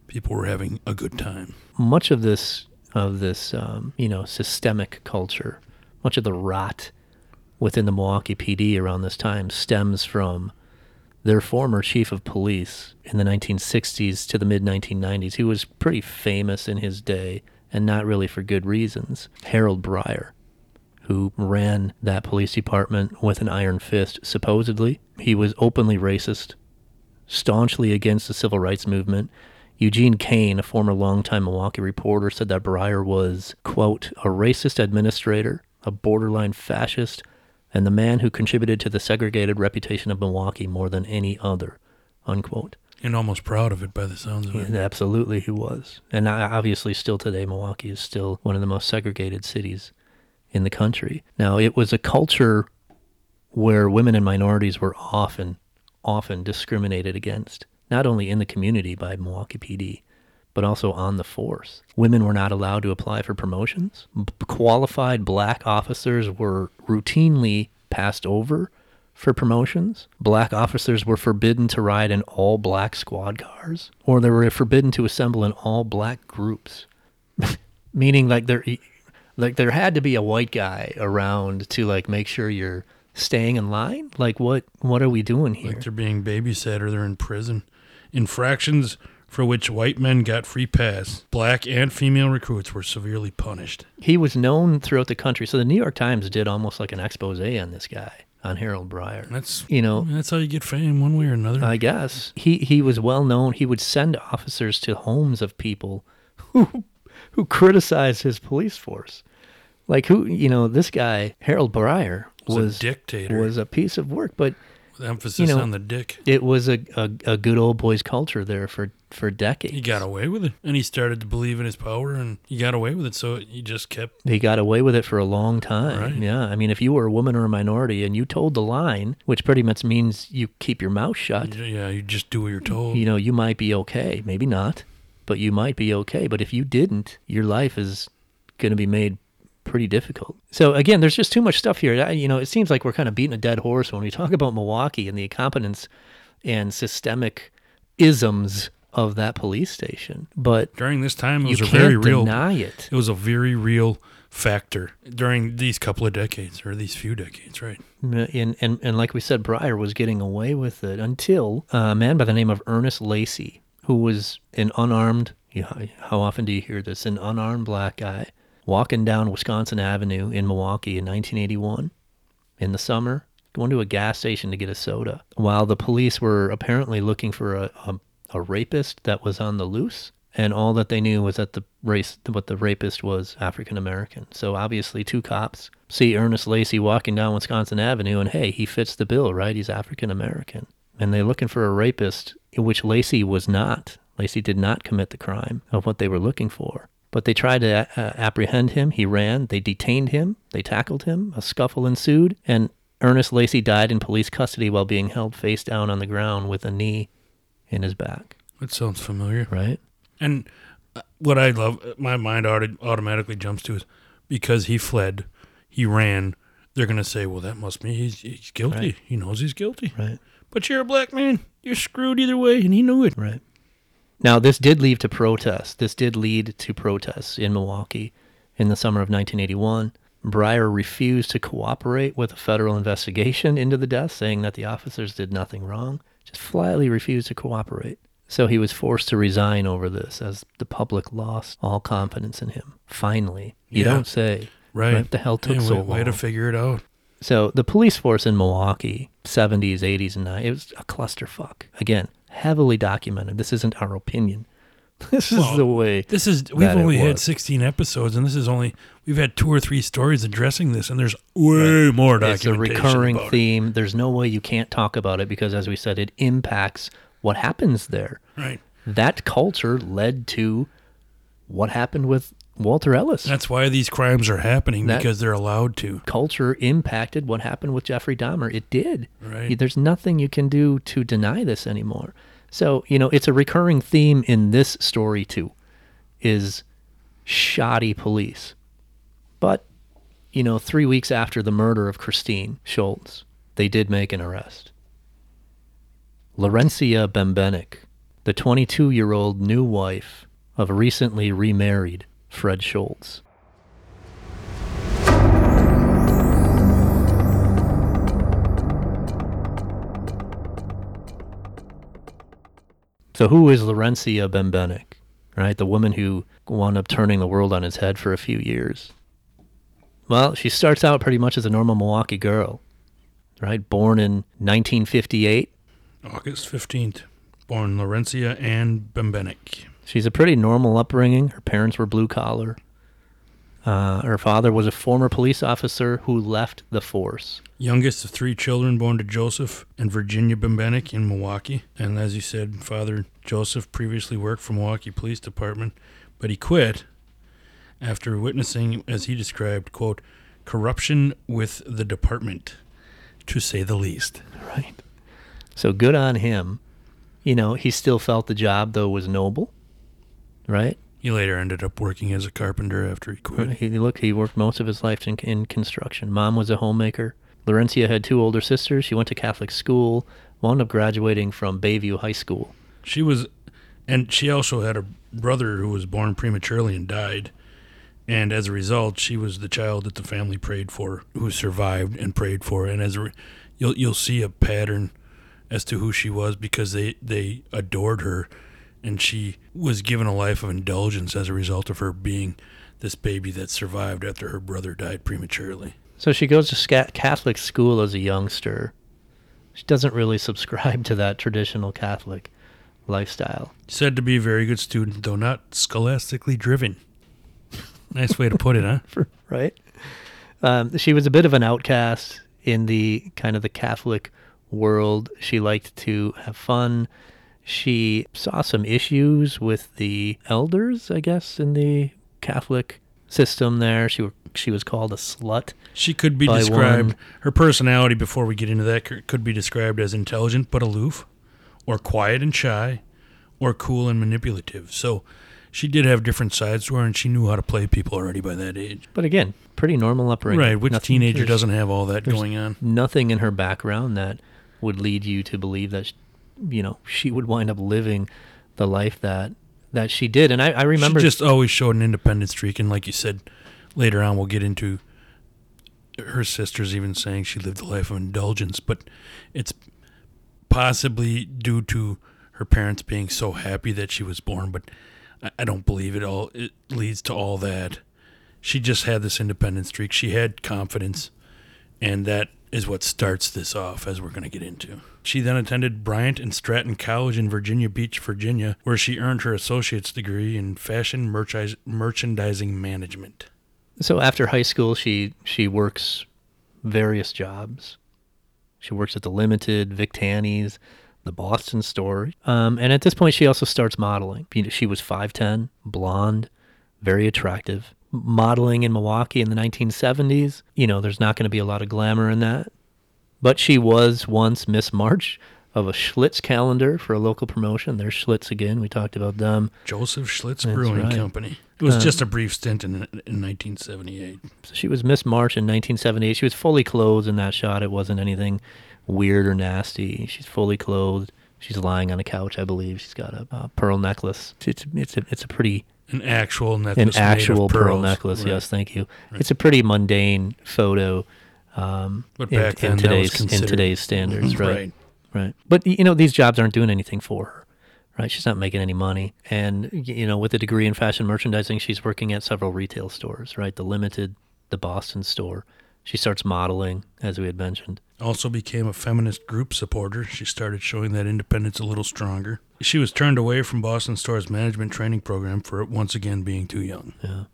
people were having a good time. much of this of this um, you know systemic culture, much of the rot within the Milwaukee PD around this time stems from their former chief of police in the 1960s to the mid 1990s, who was pretty famous in his day and not really for good reasons. Harold Breier, who ran that police department with an iron fist, supposedly. He was openly racist, staunchly against the civil rights movement. Eugene Kane, a former longtime Milwaukee reporter, said that Breier was, quote, a racist administrator, a borderline fascist, and the man who contributed to the segregated reputation of Milwaukee more than any other, unquote. And almost proud of it by the sounds of it. Absolutely he was. And obviously, still today, Milwaukee is still one of the most segregated cities in the country. Now, it was a culture where women and minorities were often, often discriminated against, not only in the community by Milwaukee PD, but also on the force. Women were not allowed to apply for promotions. B- qualified black officers were routinely passed over for promotions. Black officers were forbidden to ride in all black squad cars, or they were forbidden to assemble in all black groups. Meaning, like there, like there had to be a white guy around to like make sure you're staying in line. Like what? What are we doing here? Like they're being babysat or they're in prison. Infractions for which white men got free pass, black and female recruits were severely punished. he was known throughout the country. So the New York Times did almost like an expose on this guy, on Harold Breier. That's You know, that's how you get fame one way or another. I guess he he was well known. He would send officers to homes of people who who criticized his police force. Like who, you know, this guy Harold Breier Was a dictator. Was a piece of work, but With emphasis you know, on the dick. it was a, a a good old boys culture there for for decades. He got away with it. And he started to believe in his power and he got away with it. So he just kept He got away with it for a long time. Right. Yeah. I mean, if you were a woman or a minority and you told the line, which pretty much means you keep your mouth shut, yeah, you just do what you're told. you know, you might be okay. Maybe not, but you might be okay. But if you didn't, your life is going to be made pretty difficult. So again, there's just too much stuff here. I, you know, it seems like we're kind of beating a dead horse when we talk about Milwaukee and the incompetence and systemic isms of that police station. But During this time, it was a very real. deny it. It was a very real factor during these couple of decades or these few decades, right? And, and, and like we said, Breier was getting away with it until uh, a man by the name of Ernest Lacy, who was an unarmed, you know, how often do you hear this? An unarmed black guy walking down Wisconsin Avenue in Milwaukee in 1981 in the summer, going to a gas station to get a soda, while the police were apparently looking for a, a, a rapist that was on the loose. And all that they knew was that the race, what the rapist was African American. So obviously, two cops see Ernest Lacy walking down Wisconsin Avenue, and hey, he fits the bill, right? He's African American, and they're looking for a rapist, which Lacy was not. Lacy did not commit the crime of what they were looking for. But they tried to uh, apprehend him. He ran. They detained him. They tackled him. A scuffle ensued, and Ernest Lacy died in police custody while being held face down on the ground with a knee in his back. That sounds familiar. Right? And uh, what I love, my mind auto- automatically jumps to is because he fled, he ran. They're gonna say, "Well, that must mean he's, he's guilty. Right. He knows he's guilty." Right. But you're a black man. You're screwed either way, and he knew it. Right. Now, this did lead to protests. This did lead to protests in Milwaukee in the summer of 1981. Breier refused to cooperate with a federal investigation into the death, saying that the officers did nothing wrong. Just flatly refused to cooperate. So he was forced to resign over this as the public lost all confidence in him. Finally. You Yeah. don't say. Right. What the hell took Yeah, so way, long? way to figure it out. So the police force in Milwaukee, 70s, 80s, and 90s, it was a clusterfuck. Again, heavily documented. This isn't our opinion. This is Well, the way. This is we've only had 16 episodes, and this is only we've had two or three stories addressing this, and there's way more documentation. It's a recurring about it. theme. There's no way you can't talk about it because, as we said, it impacts what happens there. Right. That culture led to what happened with Walter Ellis. That's why these crimes are happening That- because they're allowed to. culture impacted what happened with Jeffrey Dahmer. It did. Right. There's nothing you can do to deny this anymore. So, you know, it's a recurring theme in this story too is shoddy police. But, you know, 3 weeks after the murder of Christine Schultz, they did make an arrest. Lawrencia Bembenek, the 22-year-old new wife of a recently remarried Fred Schultz. So who is Lawrencia Bembenek? Right, the woman who wound up turning the world on its head for a few years. Well, she starts out pretty much as a normal Milwaukee girl, right? Born in 1958. August 15th, born Lawrencia Ann Bembenek. She's a pretty normal upbringing. Her parents were blue collar. Uh, her father was a former police officer who left the force. Youngest of three children born to Joseph and Virginia Bembenek in Milwaukee. And as you said, Father Joseph previously worked for Milwaukee Police Department, but he quit after witnessing, as he described, quote, corruption with the department, to say the least. Right. So good on him. You know, he still felt the job, though, was noble. Right? He later ended up working as a carpenter after he quit. He look, he worked most of his life in, in construction. Mom was a homemaker. Lawrencia had two older sisters. She went to Catholic school, wound up graduating from Bayview High School. She was, and she also had a brother who was born prematurely and died. And as a result, she was the child that the family prayed for, who survived and prayed for. And as a, re- you'll you'll see a pattern as to who she was because they they adored her, and she was given a life of indulgence as a result of her being this baby that survived after her brother died prematurely. So she goes to Catholic school as a youngster. She doesn't really subscribe to that traditional Catholic lifestyle. Said to be a very good student, though not scholastically driven. Nice way to put it, huh? right? Um, she was a bit of an outcast in the kind of the Catholic world. She liked to have fun. She saw some issues with the elders, I guess, in the Catholic system. There, she she was called a slut. She could be described, one- her personality, before we get into that, could be described as intelligent but aloof, or quiet and shy, or cool and manipulative. So she did have different sides to her, and she knew how to play people already by that age. But again, pretty normal upbringing. Right, which Nothing- teenager doesn't have all that going on? Nothing in her background that would lead you to believe that, you know, she would wind up living the life that that she did. And I, I remember she just always showed an independent streak, and like you said, later on we'll get into her sisters even saying she lived a life of indulgence, but it's possibly due to her parents being so happy that she was born. But I, I don't believe it all. It leads to all that. She just had this independent streak. She had confidence, and that is what starts this off, as we're going to get into. She then attended Bryant and Stratton College in Virginia Beach, Virginia, where she earned her associate's degree in fashion merchandising management. So after high school, she she works various jobs. She works at the Limited, Vic Tanny's, the Boston store, um, and at this point, she also starts modeling. She was five ten, blonde, very attractive. Modeling in Milwaukee in the 1970s, you know, there's not going to be a lot of glamour in that. But she was once Miss March of a Schlitz calendar for a local promotion. There's Schlitz again. We talked about them. Joseph Schlitz That's Brewing right. Company. It was just a brief stint in, in 1978. So she was Miss March in 1978. She was fully clothed in that shot. It wasn't anything weird or nasty. She's fully clothed. She's lying on a couch, I believe. She's got a, uh pearl necklace. It's it's a, it's a pretty An actual an necklace. made of actual pearl pearls. necklace. Right. Yes, thank you. It's a pretty mundane photo. Um, But in, back in then, that was today's in today's standards, right? Right. Right. But you know, these jobs aren't doing anything for her. Right? She's not making any money. And you know, with a degree in fashion merchandising, she's working at several retail stores, right? The Limited, the Boston store. She starts modeling, as we had mentioned. Also became a feminist group supporter. She started showing that independence a little stronger. She was turned away from Boston Store's management training program for once again being too young. Yeah.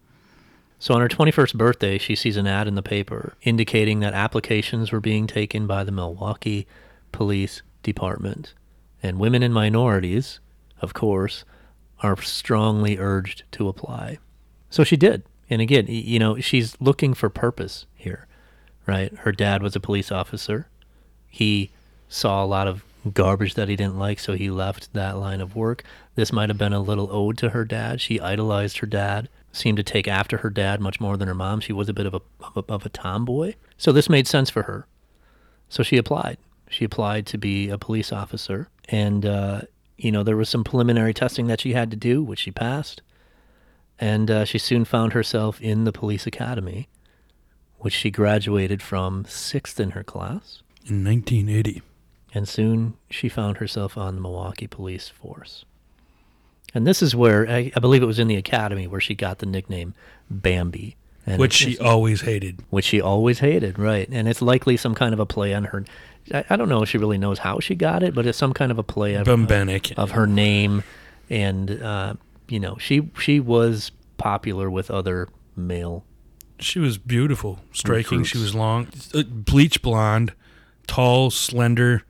So on her 21st birthday, she sees an ad in the paper indicating that applications were being taken by the Milwaukee Police Department. And women and minorities, of course, are strongly urged to apply. So she did. And again, you know, she's looking for purpose right? Her dad was a police officer. He saw a lot of garbage that he didn't like, so he left that line of work. This might have been a little ode to her dad. She idolized her dad, seemed to take after her dad much more than her mom. She was a bit of a, of a, tomboy. So this made sense for her. So she applied. She applied to be a police officer. And, uh, you know, there was some preliminary testing that she had to do, which she passed. And uh, she soon found herself in the police academy, which she graduated from sixth in her class. In 1980. And soon she found herself on the Milwaukee police force. And this is where, I, I believe it was in the academy where she got the nickname Bambi. Which she always hated. which she always hated, right? And it's likely some kind of a play on her. I, I don't know if she really knows how she got it, but it's some kind of a play of, of her name, and uh, you know, she she was popular with other male. She was beautiful, striking. She was long, uh, bleach blonde, tall, slender,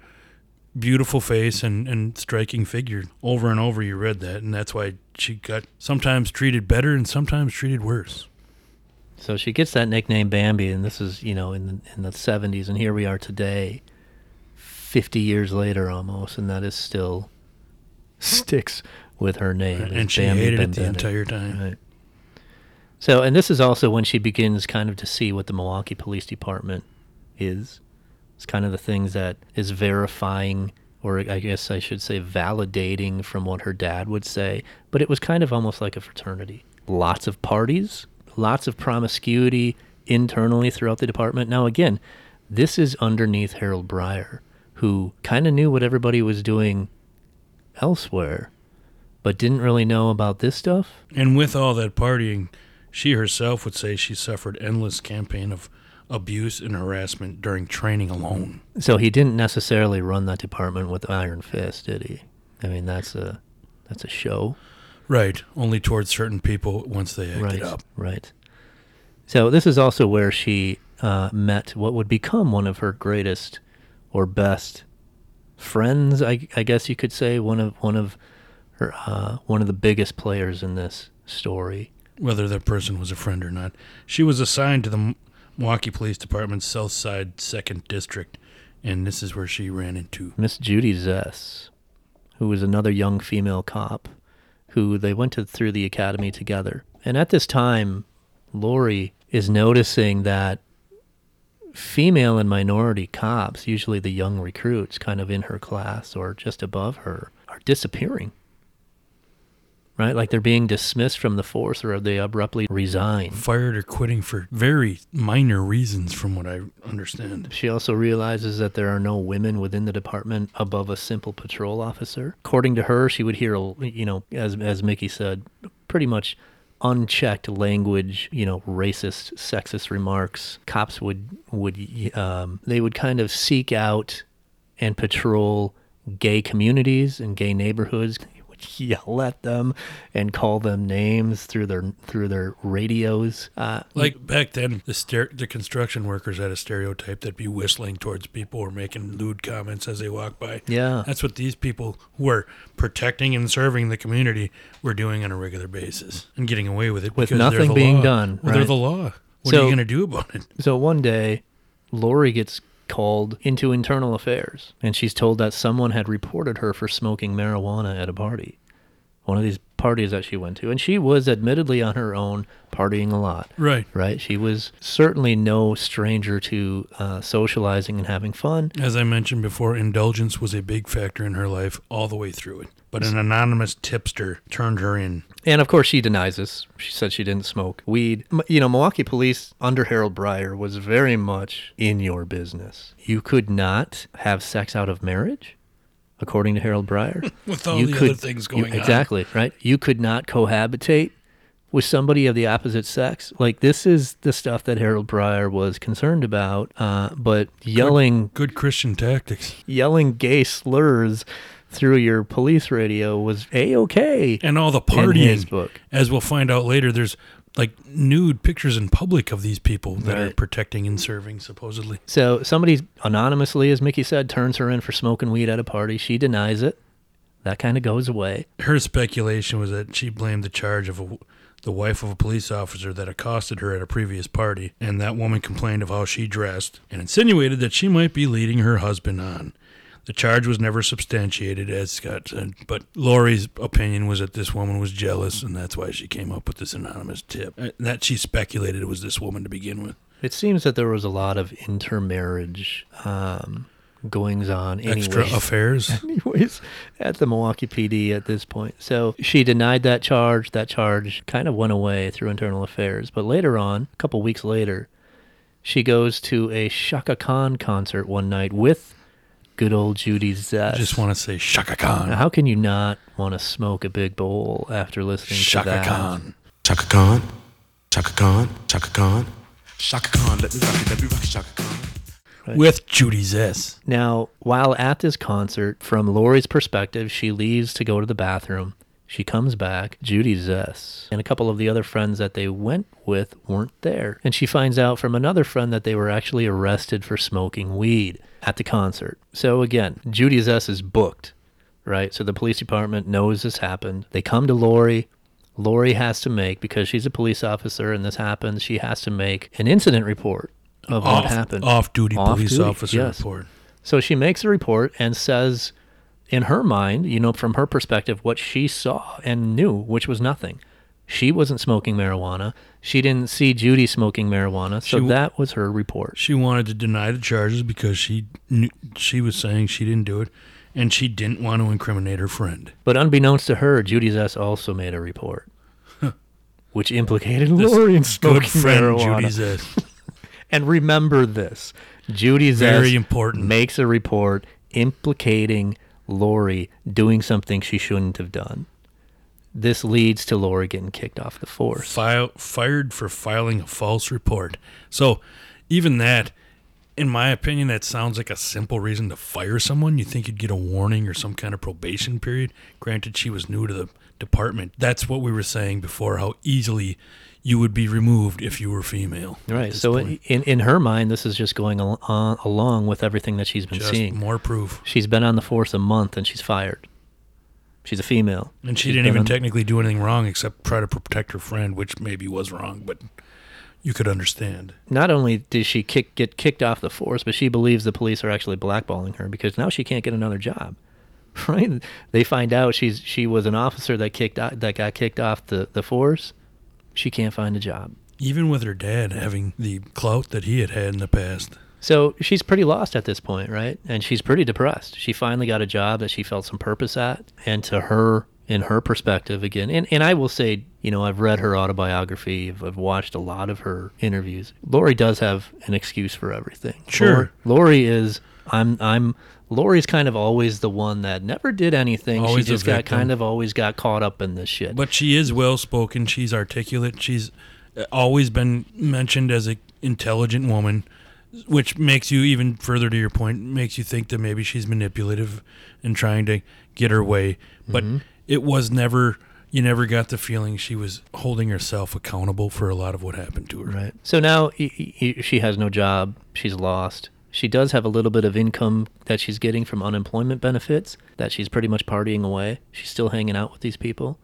beautiful face, and, and striking figure. Over and over, you read that, and that's why she got sometimes treated better and sometimes treated worse. So she gets that nickname Bambi, and this is you know in the, in the seventies, and here we are today, fifty years later almost, and that is still sticks with her name. and she Bambi hated it the Bendetta. entire time. Right. So, and this is also when she begins kind of to see what the Milwaukee Police Department is. It's kind of the things that is verifying, or I guess I should say validating from what her dad would say. But it was kind of almost like a fraternity. Lots of parties, lots of promiscuity internally throughout the department. Now, again, this is underneath Harold Breier, who kind of knew what everybody was doing elsewhere, but didn't really know about this stuff. And with all that partying, she herself would say she suffered endless campaign of abuse and harassment during training alone. So he didn't necessarily run that department with iron fist, did he? I mean, that's a that's a show, Right, only towards certain people once they acted right? up. Right. So this is also where she uh, met what would become one of her greatest or best friends. I, I guess you could say one of one of her uh, one of the biggest players in this story. Whether that person was a friend or not. She was assigned to the Milwaukee Police Department's South Side 2nd District, and this is where she ran into. Miss Judy Zess, who was another young female cop, who they went to, through the academy together. And at this time, Laurie is noticing that female and minority cops, usually the young recruits kind of in her class or just above her, are disappearing. Right? Like they're being dismissed from the force or they abruptly resign. Fired or quitting for very minor reasons, from what I understand. She also realizes that there are no women within the department above a simple patrol officer. According to her, she would hear, you know, as as Mickey said, pretty much unchecked language, you know, racist, sexist remarks. Cops would would um, they would kind of seek out and patrol gay communities and gay neighborhoods. Yell at them and call them names through their through their radios. Uh, Like back then, the stere- the construction workers had a stereotype that'd be whistling towards people or making lewd comments as they walk by. yeah, That's what these people who are protecting and serving the community were doing on a regular basis and getting away with it With because nothing the being law. done, Well, they're the law. What So- are you going to do about it? So one day, Laurie gets called into internal affairs, and she's told that someone had reported her for smoking marijuana at a party. One of these parties that she went to. And she was admittedly on her own, partying a lot. Right. Right? She was certainly no stranger to uh, socializing and having fun. As I mentioned before, indulgence was a big factor in her life all the way through it. But an anonymous tipster turned her in. And of course, she denies this. She said she didn't smoke weed. You know, Milwaukee police under Harold Breier was very much in your business. You could not have sex out of marriage, according to Harold Breier. With all you the could, other things you- going on. Exactly, right? You could not cohabitate with somebody of the opposite sex. Like, this is the stuff that Harold Breier was concerned about. Uh, but yelling, Good Christian tactics. yelling gay slurs through your police radio was a-okay. And all the partying. book. As we'll find out later, there's like nude pictures in public of these people that are protecting and serving, supposedly. So somebody anonymously, as Mickey said, turns her in for smoking weed at a party. She denies it. That kind of goes away. Her speculation was that she blamed the charge of a, the wife of a police officer that accosted her at a previous party, and that woman complained of how she dressed and insinuated that she might be leading her husband on. The charge was never substantiated, as Scott said, but Laurie's opinion was that this woman was jealous, and that's why she came up with this anonymous tip. Uh, That she speculated it was this woman to begin with. It seems that there was a lot of intermarriage um, goings on. Extra affairs. anyways, at the Milwaukee PD at this point. So she denied that charge. That charge kind of went away through internal affairs. But later on, a couple weeks later, she goes to a Chaka Khan concert one night with good old Judy Zess. I just want to say Chaka Khan. how can you not want to smoke a big bowl after listening to Chaka that? Khan. Chaka Khan, Chaka Khan, Chaka Khan, Chaka Khan, let me rock it, let me rock it, Chaka Khan. With Judy Zess. Now, while at this concert, from Laurie's perspective, she leaves to go to the bathroom. She comes back. Judy Zess and a couple of the other friends that they went with weren't there. And she finds out from another friend that they were actually arrested for smoking weed at the concert. So again, Judy Zess is booked, right? So the police department knows this happened. They come to Laurie. Laurie has to make, because she's a police officer and this happens, she has to make an incident report of what Off, happened. off duty Off police duty, officer yes. report. So she makes a report and says in her mind, you know, from her perspective, what she saw and knew, which was nothing. She wasn't smoking marijuana. She didn't see Judy smoking marijuana. So w- that was her report. She wanted to deny the charges because she knew, she was saying she didn't do it, and she didn't want to incriminate her friend. But unbeknownst to her, Judy Zess also made a report, which implicated Laurie in smoking marijuana. Judy Zess. And remember this: Judy's Very important. makes a report implicating Laurie doing something she shouldn't have done. This leads to Laura getting kicked off the force. File, fired for filing a false report. So, even that, in my opinion, that sounds like a simple reason to fire someone. You think you'd get a warning or some kind of probation period. Granted, she was new to the department. That's what we were saying before. How easily you would be removed if you were female. Right. So point. in in her mind, this is just going al- on, along with everything that she's been just seeing. more proof. She's been on the force a month and she's fired. She's a female. And she She's didn't even on- technically do anything wrong except try to protect her friend, which maybe was wrong, but you could understand. Not only did she kick get kicked off the force, but she believes the police are actually blackballing her because now she can't get another job. Right? They find out she's she was an officer that kicked that got kicked off the the force. She can't find a job. Even with her dad having the clout that he had had in the past. So she's pretty lost at this point, right? And she's pretty depressed. She finally got a job that she felt some purpose at. And to her, in her perspective, again, and, and I will say, you know, I've read her autobiography, I've, I've watched a lot of her interviews. Laurie does have an excuse for everything. Sure. Laurie, Laurie is, I'm, I'm, Laurie's kind of always the one that never did anything. Always she just got kind of always got caught up in this shit. But she is well spoken. She's articulate. She's uh, always been mentioned as an intelligent woman, which makes you even further to your point, makes you think that maybe she's manipulative and trying to get her way. But Mm-hmm. it was never. You never got the feeling she was holding herself accountable for a lot of what happened to her. Right. So now y- y- she has no job. She's lost. She does have a little bit of income that she's getting from unemployment benefits that she's pretty much partying away. She's still hanging out with these people.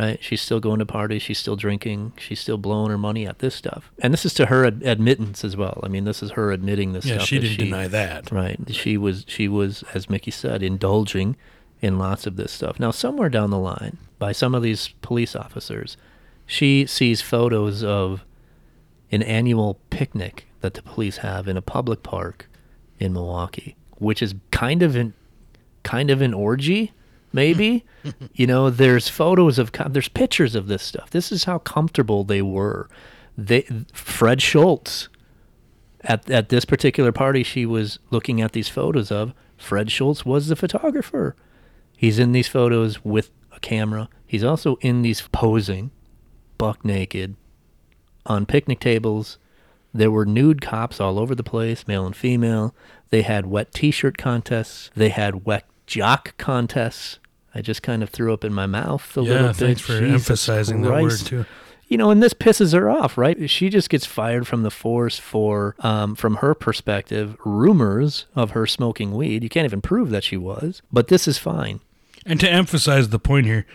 Right? She's still going to parties. She's still drinking. She's still blowing her money at this stuff. And this is to her ad- admittance as well. I mean, this is her admitting this Yeah, stuff. she didn't deny that. Right. She was she was as Mickey said indulging in lots of this stuff. Now somewhere down the line by some of these police officers, she sees photos of an annual picnic that the police have in a public park in Milwaukee, which is kind of an kind of an orgy maybe you know there's photos of there's pictures of this stuff. This is how comfortable they were. They Fred Schultz at at this particular party she was looking at these photos of Fred Schultz was the photographer. He's in these photos with a camera. He's also in these posing buck naked on picnic tables. There were nude cops all over the place male and female. They had wet t-shirt contests. They had wet jock contests i just kind of threw up in my mouth a Yeah, little bit thanks for Jesus emphasizing that word, too. you know, and this pisses her off, right? She just gets fired from the force for, um, from her perspective, rumors of her smoking weed. You can't even prove that she was, but this is fine. And to emphasize the point here,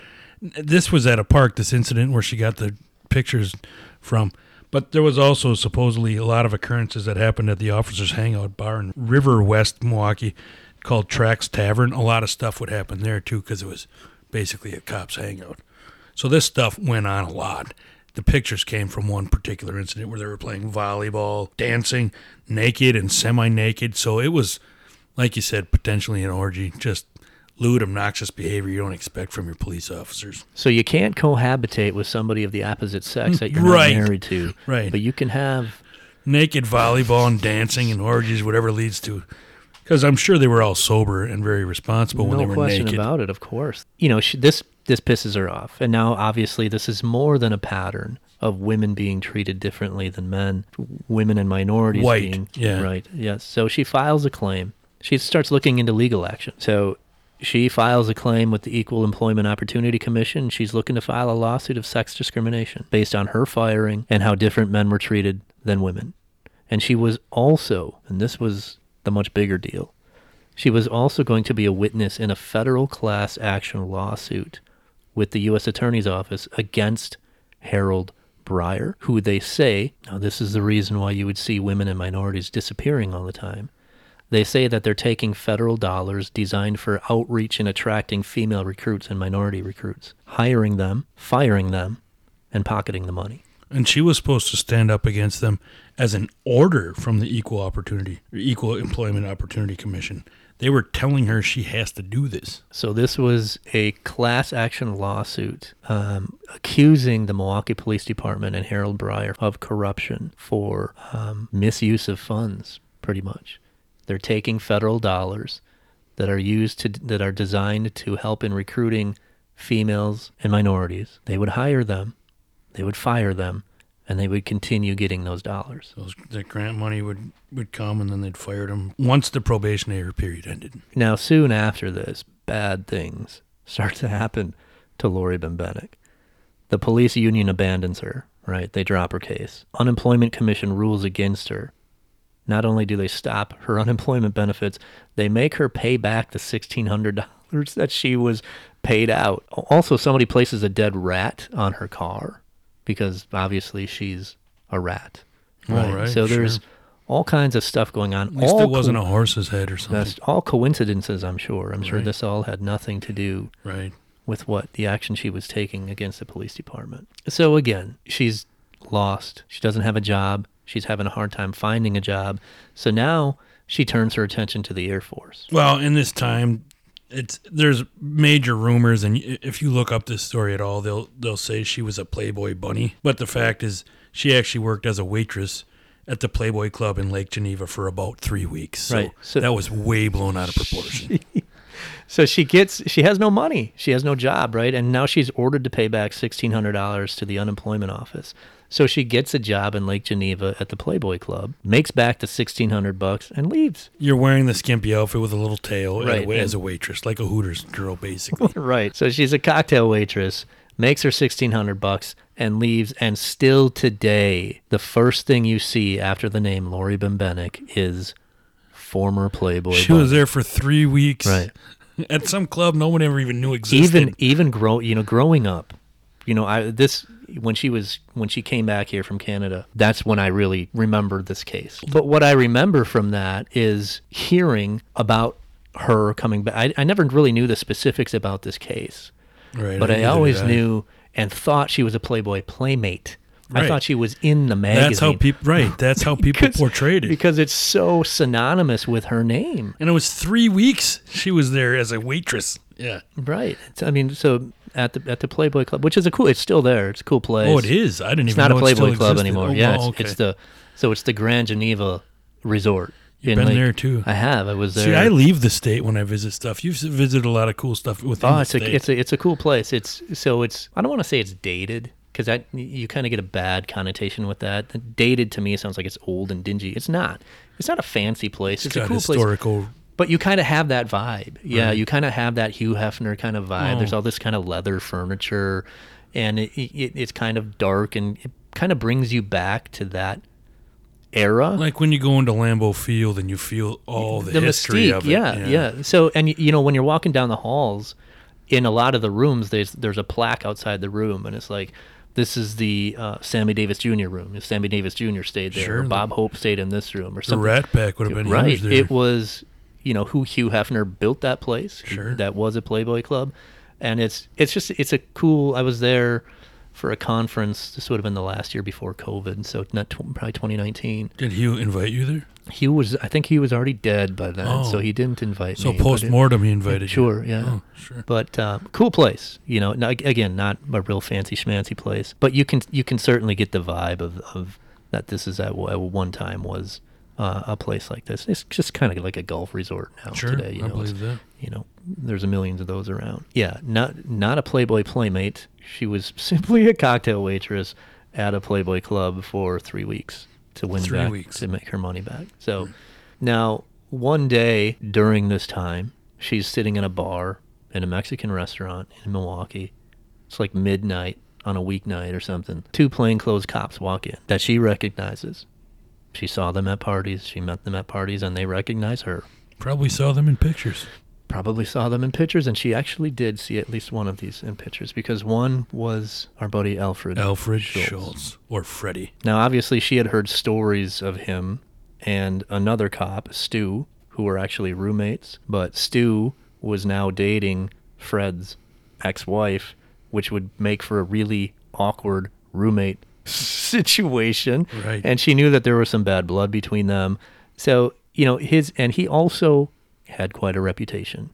this was at a park, this incident where she got the pictures from. But there was also supposedly a lot of occurrences that happened at the officers' hangout bar in River West, Milwaukee, called Tracks Tavern. A lot of stuff would happen there too because it was basically a cops' hangout. So this stuff went on a lot. The pictures came from one particular incident where they were playing volleyball, dancing, naked and semi-naked. So it was, like you said, potentially an orgy. Just lewd, obnoxious behavior you don't expect from your police officers. So you can't cohabitate with somebody of the opposite sex that you're Right. not married to. Right. But you can have Naked volleyball and dancing and orgies, whatever leads to. Because I'm sure they were all sober and very responsible when they were question naked. about it, of course. You know, she, this this pisses her off, and now obviously this is more than a pattern of women being treated differently than men, women and minorities White, being yeah. right. Yes. So she files a claim. She starts looking into legal action. So she files a claim with the Equal Employment Opportunity Commission. She's looking to file a lawsuit of sex discrimination based on her firing and how different men were treated than women. And she was also, and this was the much bigger deal, she was also going to be a witness in a federal class action lawsuit with the U.S. Attorney's Office against Harold Breier, who they say, now this is the reason why you would see women and minorities disappearing all the time. They say that they're taking federal dollars designed for outreach and attracting female recruits and minority recruits, hiring them, firing them, and pocketing the money. And she was supposed to stand up against them as an order from the Equal Opportunity or Equal Employment Opportunity Commission. They were telling her she has to do this. So this was a class action lawsuit um, accusing the Milwaukee Police Department and Harold Breier of corruption for um, misuse of funds. Pretty much, they're taking federal dollars that are used to that are designed to help in recruiting females and minorities. They would hire them, they would fire them, and they would continue getting those dollars. Those that grant money would would come and then they'd fire them once the probationary period ended. Now, soon after this, bad things start to happen to Laurie Bembenek. The police union abandons her, right? They drop her case. Unemployment Commission rules against her. Not only do they stop her unemployment benefits, they make her pay back the $1,600 that she was paid out. Also, somebody places a dead rat on her car because obviously she's a rat. All right, so there's all kinds of stuff going on. At least all it wasn't co- a horse's head or something. that's all coincidences, I'm sure. I'm sure Right. this all had nothing to do right. with what the action she was taking against the police department. So again, she's lost. She doesn't have a job. She's having a hard time finding a job. So now she turns her attention to the Air Force. Well, in this time, it's there's major rumors, and if you look up this story at all, they'll they'll say she was a Playboy bunny. But the fact is, she actually worked as a waitress at the Playboy Club in Lake Geneva for about three weeks. So, Right. So- that was way blown out of proportion. So she gets she has no money. She has no job, right? And now she's ordered to pay back $1600 to the unemployment office. So she gets a job in Lake Geneva at the Playboy Club, makes back the 1600 bucks and leaves. You're wearing the skimpy outfit with a little tail a Right, as a waitress, like a Hooters girl, basically. Right. So she's a cocktail waitress, makes her sixteen hundred bucks, and leaves. And still today, the first thing you see after the name Laurie Bembenek is former Playboy. she was there for three weeks. Right. At some club no one ever even knew existed. Even even grow you know growing up, you know I this when she was when she came back here from Canada. That's when I really remembered this case. But what I remember from that is hearing about her coming back. I, I never really knew the specifics about this case. right, but I neither always did I. knew and thought she was a Playboy playmate. I thought she was in the magazine. That's how people. Right. That's how people Because- portrayed it. because it's so synonymous with her name, and it was three weeks she was there as a waitress. Yeah. right? It's, I mean, so at the at the Playboy Club, which is a cool. It's still there. It's a cool place. Oh, it is. I didn't It's even It's not a know it still Playboy Club existed. anymore. Oh, yeah, wow, it's, it's the so it's the Grand Geneva Resort. You've been there, too. I have. I was there. See, I leave the state when I visit stuff. You've visited a lot of cool stuff within Oh, the it's state. a it's a it's a cool place. It's so it's I don't want to say it's dated because that you kind of get a bad connotation with that. Dated to me sounds like it's old and dingy. It's not. It's not a fancy place. It's, a cool place. But you kind of have that vibe. Yeah, you kind of have that Hugh Hefner kind of vibe. Oh. There's all this kind of leather furniture, and it, it, it's kind of dark, and it kind of brings you back to that era. Like when you go into Lambeau Field and you feel all the, the history mystique, of it. yeah, yeah, So, and you know, when you're walking down the halls, in a lot of the rooms, there's there's a plaque outside the room, and it's like. This is the uh, Sammy Davis Jr. room. If Sammy Davis Jr. stayed there, Sure, or the- Bob Hope stayed in this room, or The something. Rat Pack would have been right. It was, you know, who Hugh Hefner built that place. Sure. That was a Playboy Club, and it's it's just it's a cool. I was there for a conference. This would have been the last year before COVID, so not tw- probably 2019. Did Hugh invite you there? He was, I think he was already dead by then, so Oh. he didn't invite So me. it- post mortem, he invited you. Sure, yeah. Oh, sure. But um, cool place, you know. Now, again, not a real fancy schmancy place, but you can you can certainly get the vibe of, of that this is at, at one time was uh, a place like this. It's just kind of like a golf resort now Sure, today. You I know, believe that. You know, there's a millions of those around. Yeah, not not a Playboy playmate. She was simply a cocktail waitress at a Playboy club for three weeks to win Three back weeks. to make her money back. So now one day during this time, she's sitting in a bar in a Mexican restaurant in Milwaukee. It's like midnight on a weeknight or something. Two plainclothes cops walk in that she recognizes. She saw them at parties. She met them at parties, and they recognize her. Probably saw them in pictures. Probably saw them in pictures, and she actually did see at least one of these in pictures because one was our buddy Elfred. Elfred Schultz. Schultz, or Freddie. Now, obviously, she had heard stories of him and another cop, Stu, who were actually roommates, but Stu was now dating Fred's ex-wife, which would make for a really awkward roommate situation. Right. And she knew that there was some bad blood between them. So, you know, his and he also had quite a reputation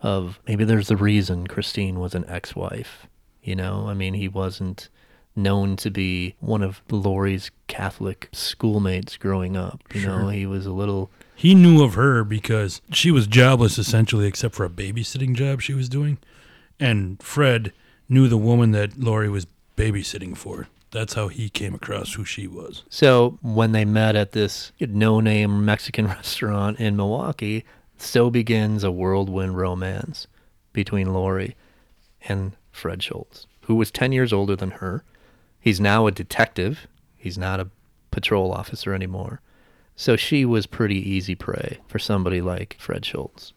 of maybe there's a reason Christine was an ex-wife. You know, I mean, he wasn't known to be one of Laurie's Catholic schoolmates growing up. You know, he was a little He knew of her because she was jobless essentially, except for a babysitting job she was doing. And Fred knew the woman that Laurie was babysitting for. That's how he came across who she was. So when they met at this no-name Mexican restaurant in Milwaukee, so begins a whirlwind romance between Laurie and Fred Schultz, who was 10 years older than her. He's now a detective. He's not a patrol officer anymore. So she was pretty easy prey for somebody like Fred Schultz.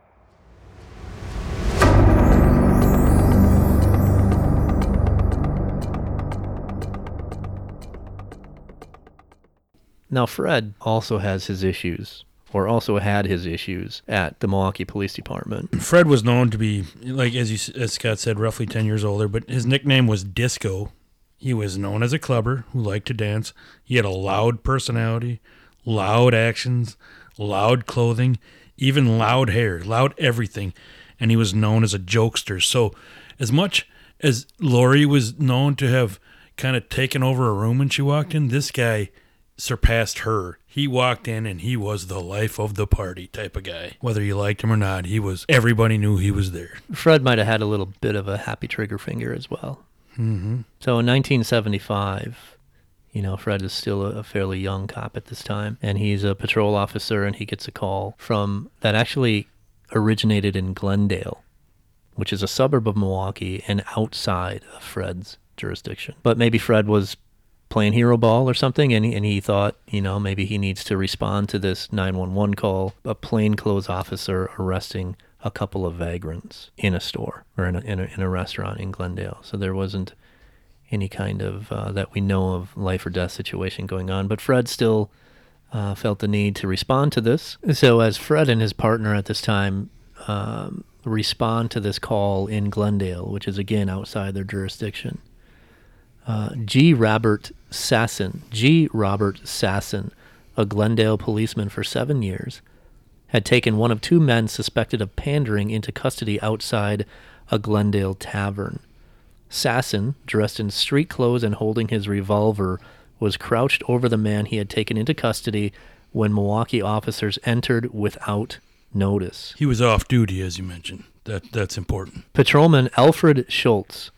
Now, Fred also has his issues, or also had his issues at the Milwaukee Police Department. Fred was known to be, like as you as Scott said, roughly ten years older, but his nickname was Disco. He was known as a clubber who liked to dance. He had a loud personality, loud actions, loud clothing, even loud hair, loud everything, and he was known as a jokester. So, as much as Laurie was known to have kind of taken over a room when she walked in, this guy surpassed her. He walked in and he was the life of the party type of guy. Whether you liked him or not, he was everybody knew he was there. Fred might have had a little bit of a happy trigger finger as well. Mm-hmm. So in 1975, you know, Fred is still a, a fairly young cop at this time, and he's a patrol officer, and he gets a call from that actually originated in Glendale, which is a suburb of Milwaukee and outside of Fred's jurisdiction. But maybe Fred was playing hero ball or something and he, and he thought you know maybe he needs to respond to this 911 call a plainclothes officer arresting a couple of vagrants in a store or in a, in a, in a restaurant in glendale. So there wasn't any kind of uh, that we know of life or death situation going on but fred still uh, felt the need to respond to this. So as fred and his partner at this time um, respond to this call in glendale which is again outside their jurisdiction uh, G. Robert Sasson, G. Robert Sasson, a Glendale policeman for seven years, had taken one of two men suspected of pandering into custody outside a Glendale tavern. Sasson, dressed in street clothes and holding his revolver, was crouched over the man he had taken into custody when Milwaukee officers entered without notice. He was off duty, as you mentioned. That that's important. Patrolman Elfred Schultz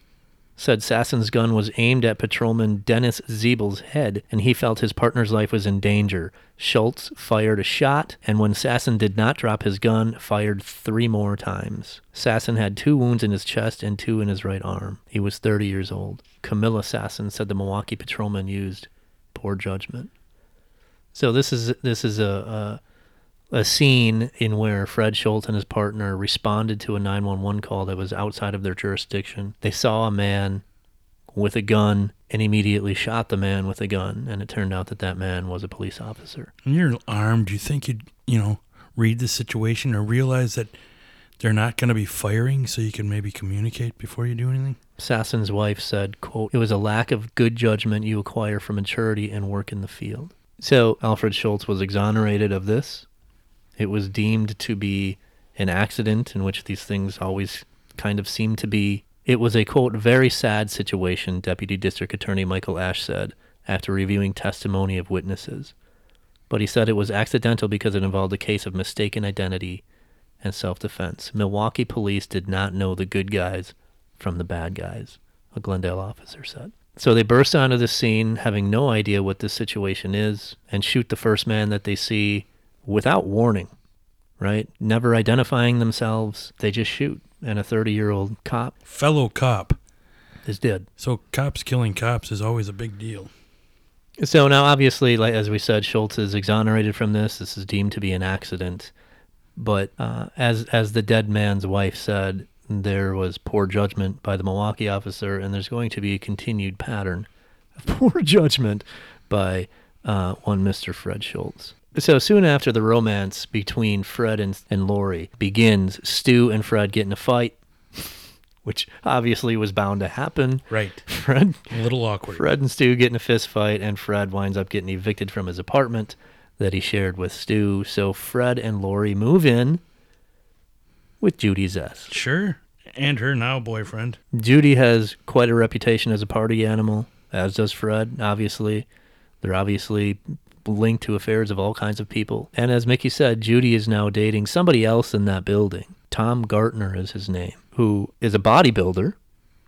said Sasson's gun was aimed at patrolman Dennis Ziebel's head and he felt his partner's life was in danger. Schultz fired a shot and when Sasson did not drop his gun, fired three more times. Sasson had two wounds in his chest and two in his right arm. He was 30 years old. Camilla Sasson said the Milwaukee patrolman used poor judgment. So this is this is a, a scene in where Fred Schultz and his partner responded to a 911 call that was outside of their jurisdiction. They saw a man with a gun and immediately shot the man with a gun, and it turned out that that man was a police officer. When you're armed, do you think you'd, you know, read the situation or realize that they're not going to be firing so you can maybe communicate before you do anything? Sasson's wife said, quote, It was a lack of good judgment you acquire from maturity and work in the field. So Elfred Schultz was exonerated of this. It was deemed to be an accident in which these things always kind of seem to be. It was a quote, very sad situation, Deputy District Attorney Michael Ash said after reviewing testimony of witnesses. But he said it was accidental because it involved a case of mistaken identity and self defense. Milwaukee police did not know the good guys from the bad guys, a Glendale officer said. So they burst onto the scene, having no idea what this situation is, and shoot the first man that they see without warning, right? Never identifying themselves. They just shoot. And a 30 year old cop Fellow cop. is dead. So cops killing cops is always a big deal. So now, obviously, like as we said, Schultz is exonerated from this. This is deemed to be an accident. But uh, as as the dead man's wife said, there was poor judgment by the Milwaukee officer, and there's going to be a continued pattern of poor judgment by uh, one Mr. Fred Schultz. So soon after the romance between Fred and, and Laurie begins, Stu and Fred get in a fight, which obviously was bound to happen. Right. Fred A little awkward. Fred and Stu get in a fist fight, and Fred winds up getting evicted from his apartment that he shared with Stu. So Fred and Lori move in with Judy Zess. Sure. And her now boyfriend. Judy has quite a reputation as a party animal, as does Fred, obviously. They're obviously linked to affairs of all kinds of people. And as Mickey said, Judy is now dating somebody else in that building. Tom Gaertner is his name, who is a bodybuilder,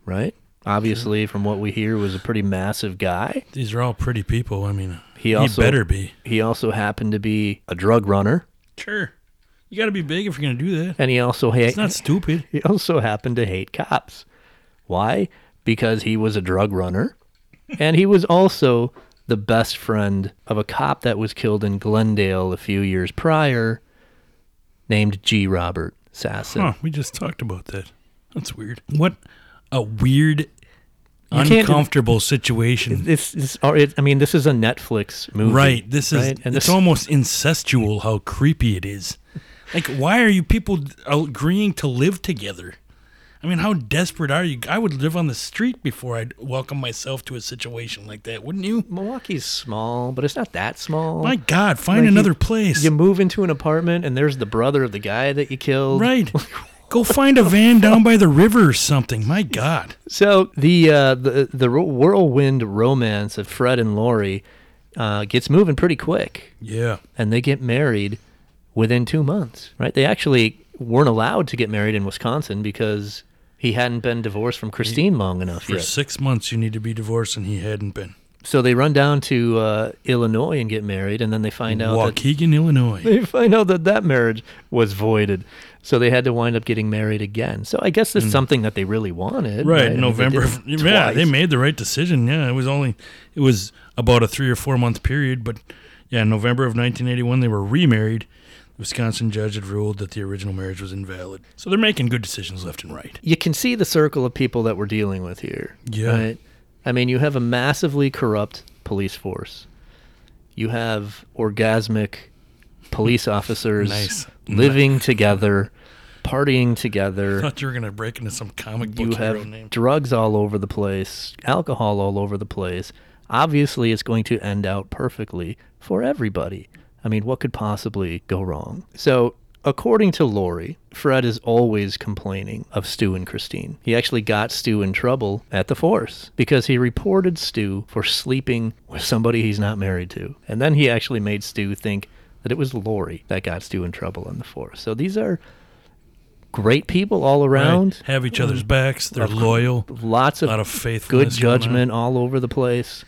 right? Obviously, from what we hear, was a pretty massive guy. These are all pretty people. I mean, He he, better be. He also happened to be a drug runner, Sure. You got to be big if you're going to do that. and he also ha- It's not stupid. he also happened to hate cops. Why? Because he was a drug runner, and he was also the best friend of a cop that was killed in Glendale a few years prior, named G. Robert Sasson. Huh, we just talked about that. That's weird. What a weird, You uncomfortable situation. This is, or uh, it, I mean, this is a Netflix movie, Right. This is, right? and it's this, almost incestual how creepy it is. Like, why are you people agreeing to live together? I mean, how desperate are you? I would live on the street before I'd welcome myself to a situation like that, wouldn't you? Milwaukee's small, but it's not that small. My God, find Like, you- another place. You move into an apartment, and there's the brother of the guy that you killed. right. Go find a van down by the river or something. My God. So the uh, the the whirlwind romance of Fred and Laurie uh, gets moving pretty quick, Yeah. and they get married within two months. Right? They actually weren't allowed to get married in Wisconsin because he hadn't been divorced from Christine long enough For yet. six months, you need to be divorced, and he hadn't been. So they run down to uh, Illinois and get married, and then they find out that Waukegan, Illinois. they find out that that marriage was voided. So they had to wind up getting married again. So I guess it's something that they really wanted. Right, I mean, they November. did it yeah, they twice. made the right decision. Yeah, it was only it was about a three or four month period, but yeah, in November of 1981 they were remarried. Wisconsin judge had ruled that the original marriage was invalid. So they're making good decisions left and right. you can see the circle of people that we're dealing with here. Yeah. Right? I mean, you have a massively corrupt police force. You have orgasmic police officers Nice. living together, partying together. I thought you were gonna break into some comic book You hero have name. drugs all over the place, alcohol all over the place. Obviously, it's going to end out perfectly for everybody. I mean, what could possibly go wrong? So, according to Laurie, Fred is always complaining of Stu and Christine. He actually got Stu in trouble at the force because he reported Stu for sleeping with somebody he's not married to. And then he actually made Stu think that it was Laurie that got Stu in trouble in the force. So, these are great people all around. Right. Have each other's mm. backs. They're loyal. Lots A of lot of faithfulness. good judgment all over the place.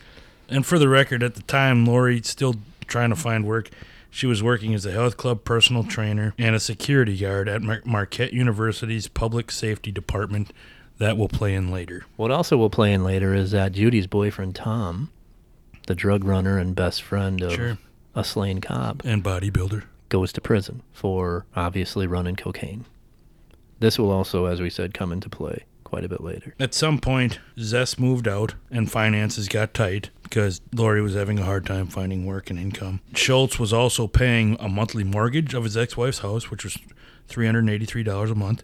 And for the record, at the time, Laurie still trying to find work. She was working as a health club personal trainer and a security guard at Mar- Marquette University's public safety department. That will play in later. What also will play in later is that Judy's boyfriend Tom, the drug runner and best friend of Sure. a slain cop, And bodybuilder. goes to prison for obviously running cocaine. This will also, as we said, come into play quite a bit later. At some point, Zess moved out and finances got tight because Laurie was having a hard time finding work and income. Schultz was also paying a monthly mortgage of his ex wife's house, which was $383 a month,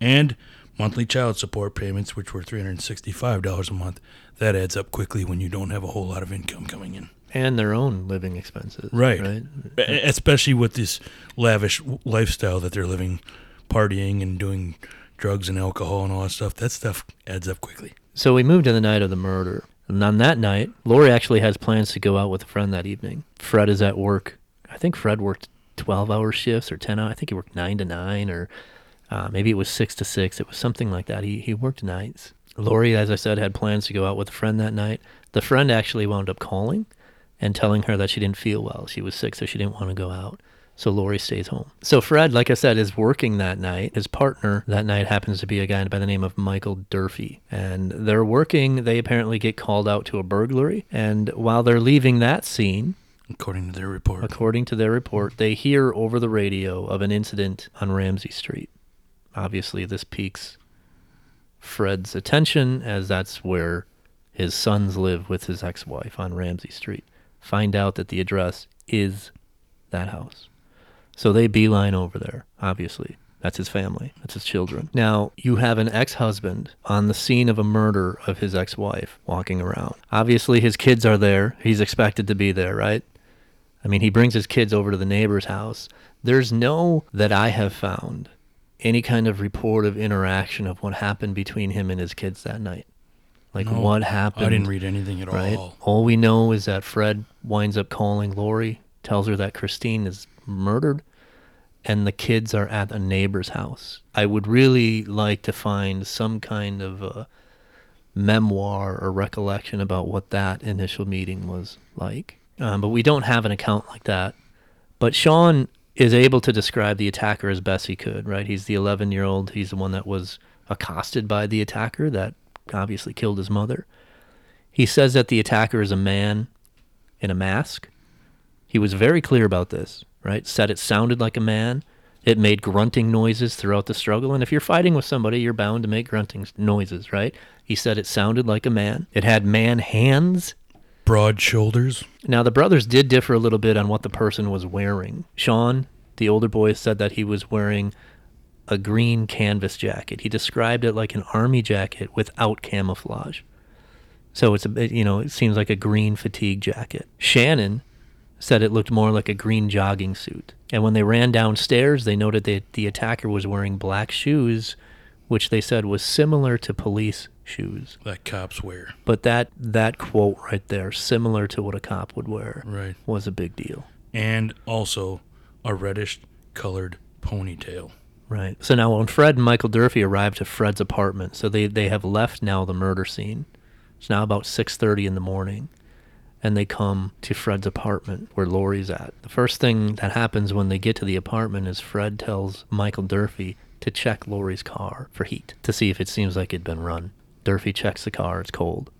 and monthly child support payments, which were $365 a month. That adds up quickly when you don't have a whole lot of income coming in. And their own living expenses. Right. Right. Especially with this lavish lifestyle that they're living, partying and doing drugs and alcohol and all that stuff. That stuff adds up quickly. So we moved to the night of the murder. And on that night, Laurie actually has plans to go out with a friend that evening. Fred is at work. I think Fred worked 12 hour shifts or 10 hour. I think he worked 9 to 9 or uh, maybe it was 6 to 6. It was something like that. He, he worked nights. Laurie, as I said, had plans to go out with a friend that night. The friend actually wound up calling and telling her that she didn't feel well. She was sick, so she didn't want to go out. So Laurie stays home. So Fred, like I said, is working that night. His partner that night happens to be a guy by the name of Michael Durfee. And they're working. They apparently get called out to a burglary. And while they're leaving that scene, according to their report. according to their report, they hear over the radio of an incident on Ramsey Street. Obviously, this piques Fred's attention as that's where his sons live with his ex wife on Ramsey Street. Find out that the address is that house. So they beeline over there, obviously. That's his family. That's his children. Now, you have an ex husband on the scene of a murder of his ex wife walking around. Obviously, his kids are there. He's expected to be there, right? I mean, he brings his kids over to the neighbor's house. There's no, that I have found, any kind of report of interaction of what happened between him and his kids that night. Like, No, what happened? I didn't read anything at right? all. All we know is that Fred winds up calling Laurie, tells her that Christine is murdered, and the kids are at a neighbor's house. I would really like to find some kind of a memoir or recollection about what that initial meeting was like. Um, but we don't have an account like that. But Sean is able to describe the attacker as best he could, right? He's the 11 year old. He's the one that was accosted by the attacker that obviously killed his mother. He says that the attacker is a man in a mask. He was very clear about this, right? Said it sounded like a man. It made grunting noises throughout the struggle. And if you're fighting with somebody, you're bound to make grunting noises, right? He said it sounded like a man. It had man hands. Broad shoulders. Now, the brothers did differ a little bit on what the person was wearing. Sean, the older boy, said that he was wearing a green canvas jacket. He described it like an army jacket without camouflage. So it's a bit, you know, it seems like a green fatigue jacket. Shannon said it looked more like a green jogging suit. And when they ran downstairs, they noted that the attacker was wearing black shoes, which they said was similar to police shoes. That cops wear. But that that quote right there, similar to what a cop would wear, Right. was a big deal. And also a reddish colored ponytail. Right. So now when Fred and Michael Durfee arrive to Fred's apartment, so they, they have left now the murder scene. It's now about six thirty in the morning. And they come to Fred's apartment where Laurie's at. The first thing that happens when they get to the apartment is Fred tells Michael Durfee to check Laurie's car for heat to see if it seems like it'd been run. Durfee checks the car, it's cold.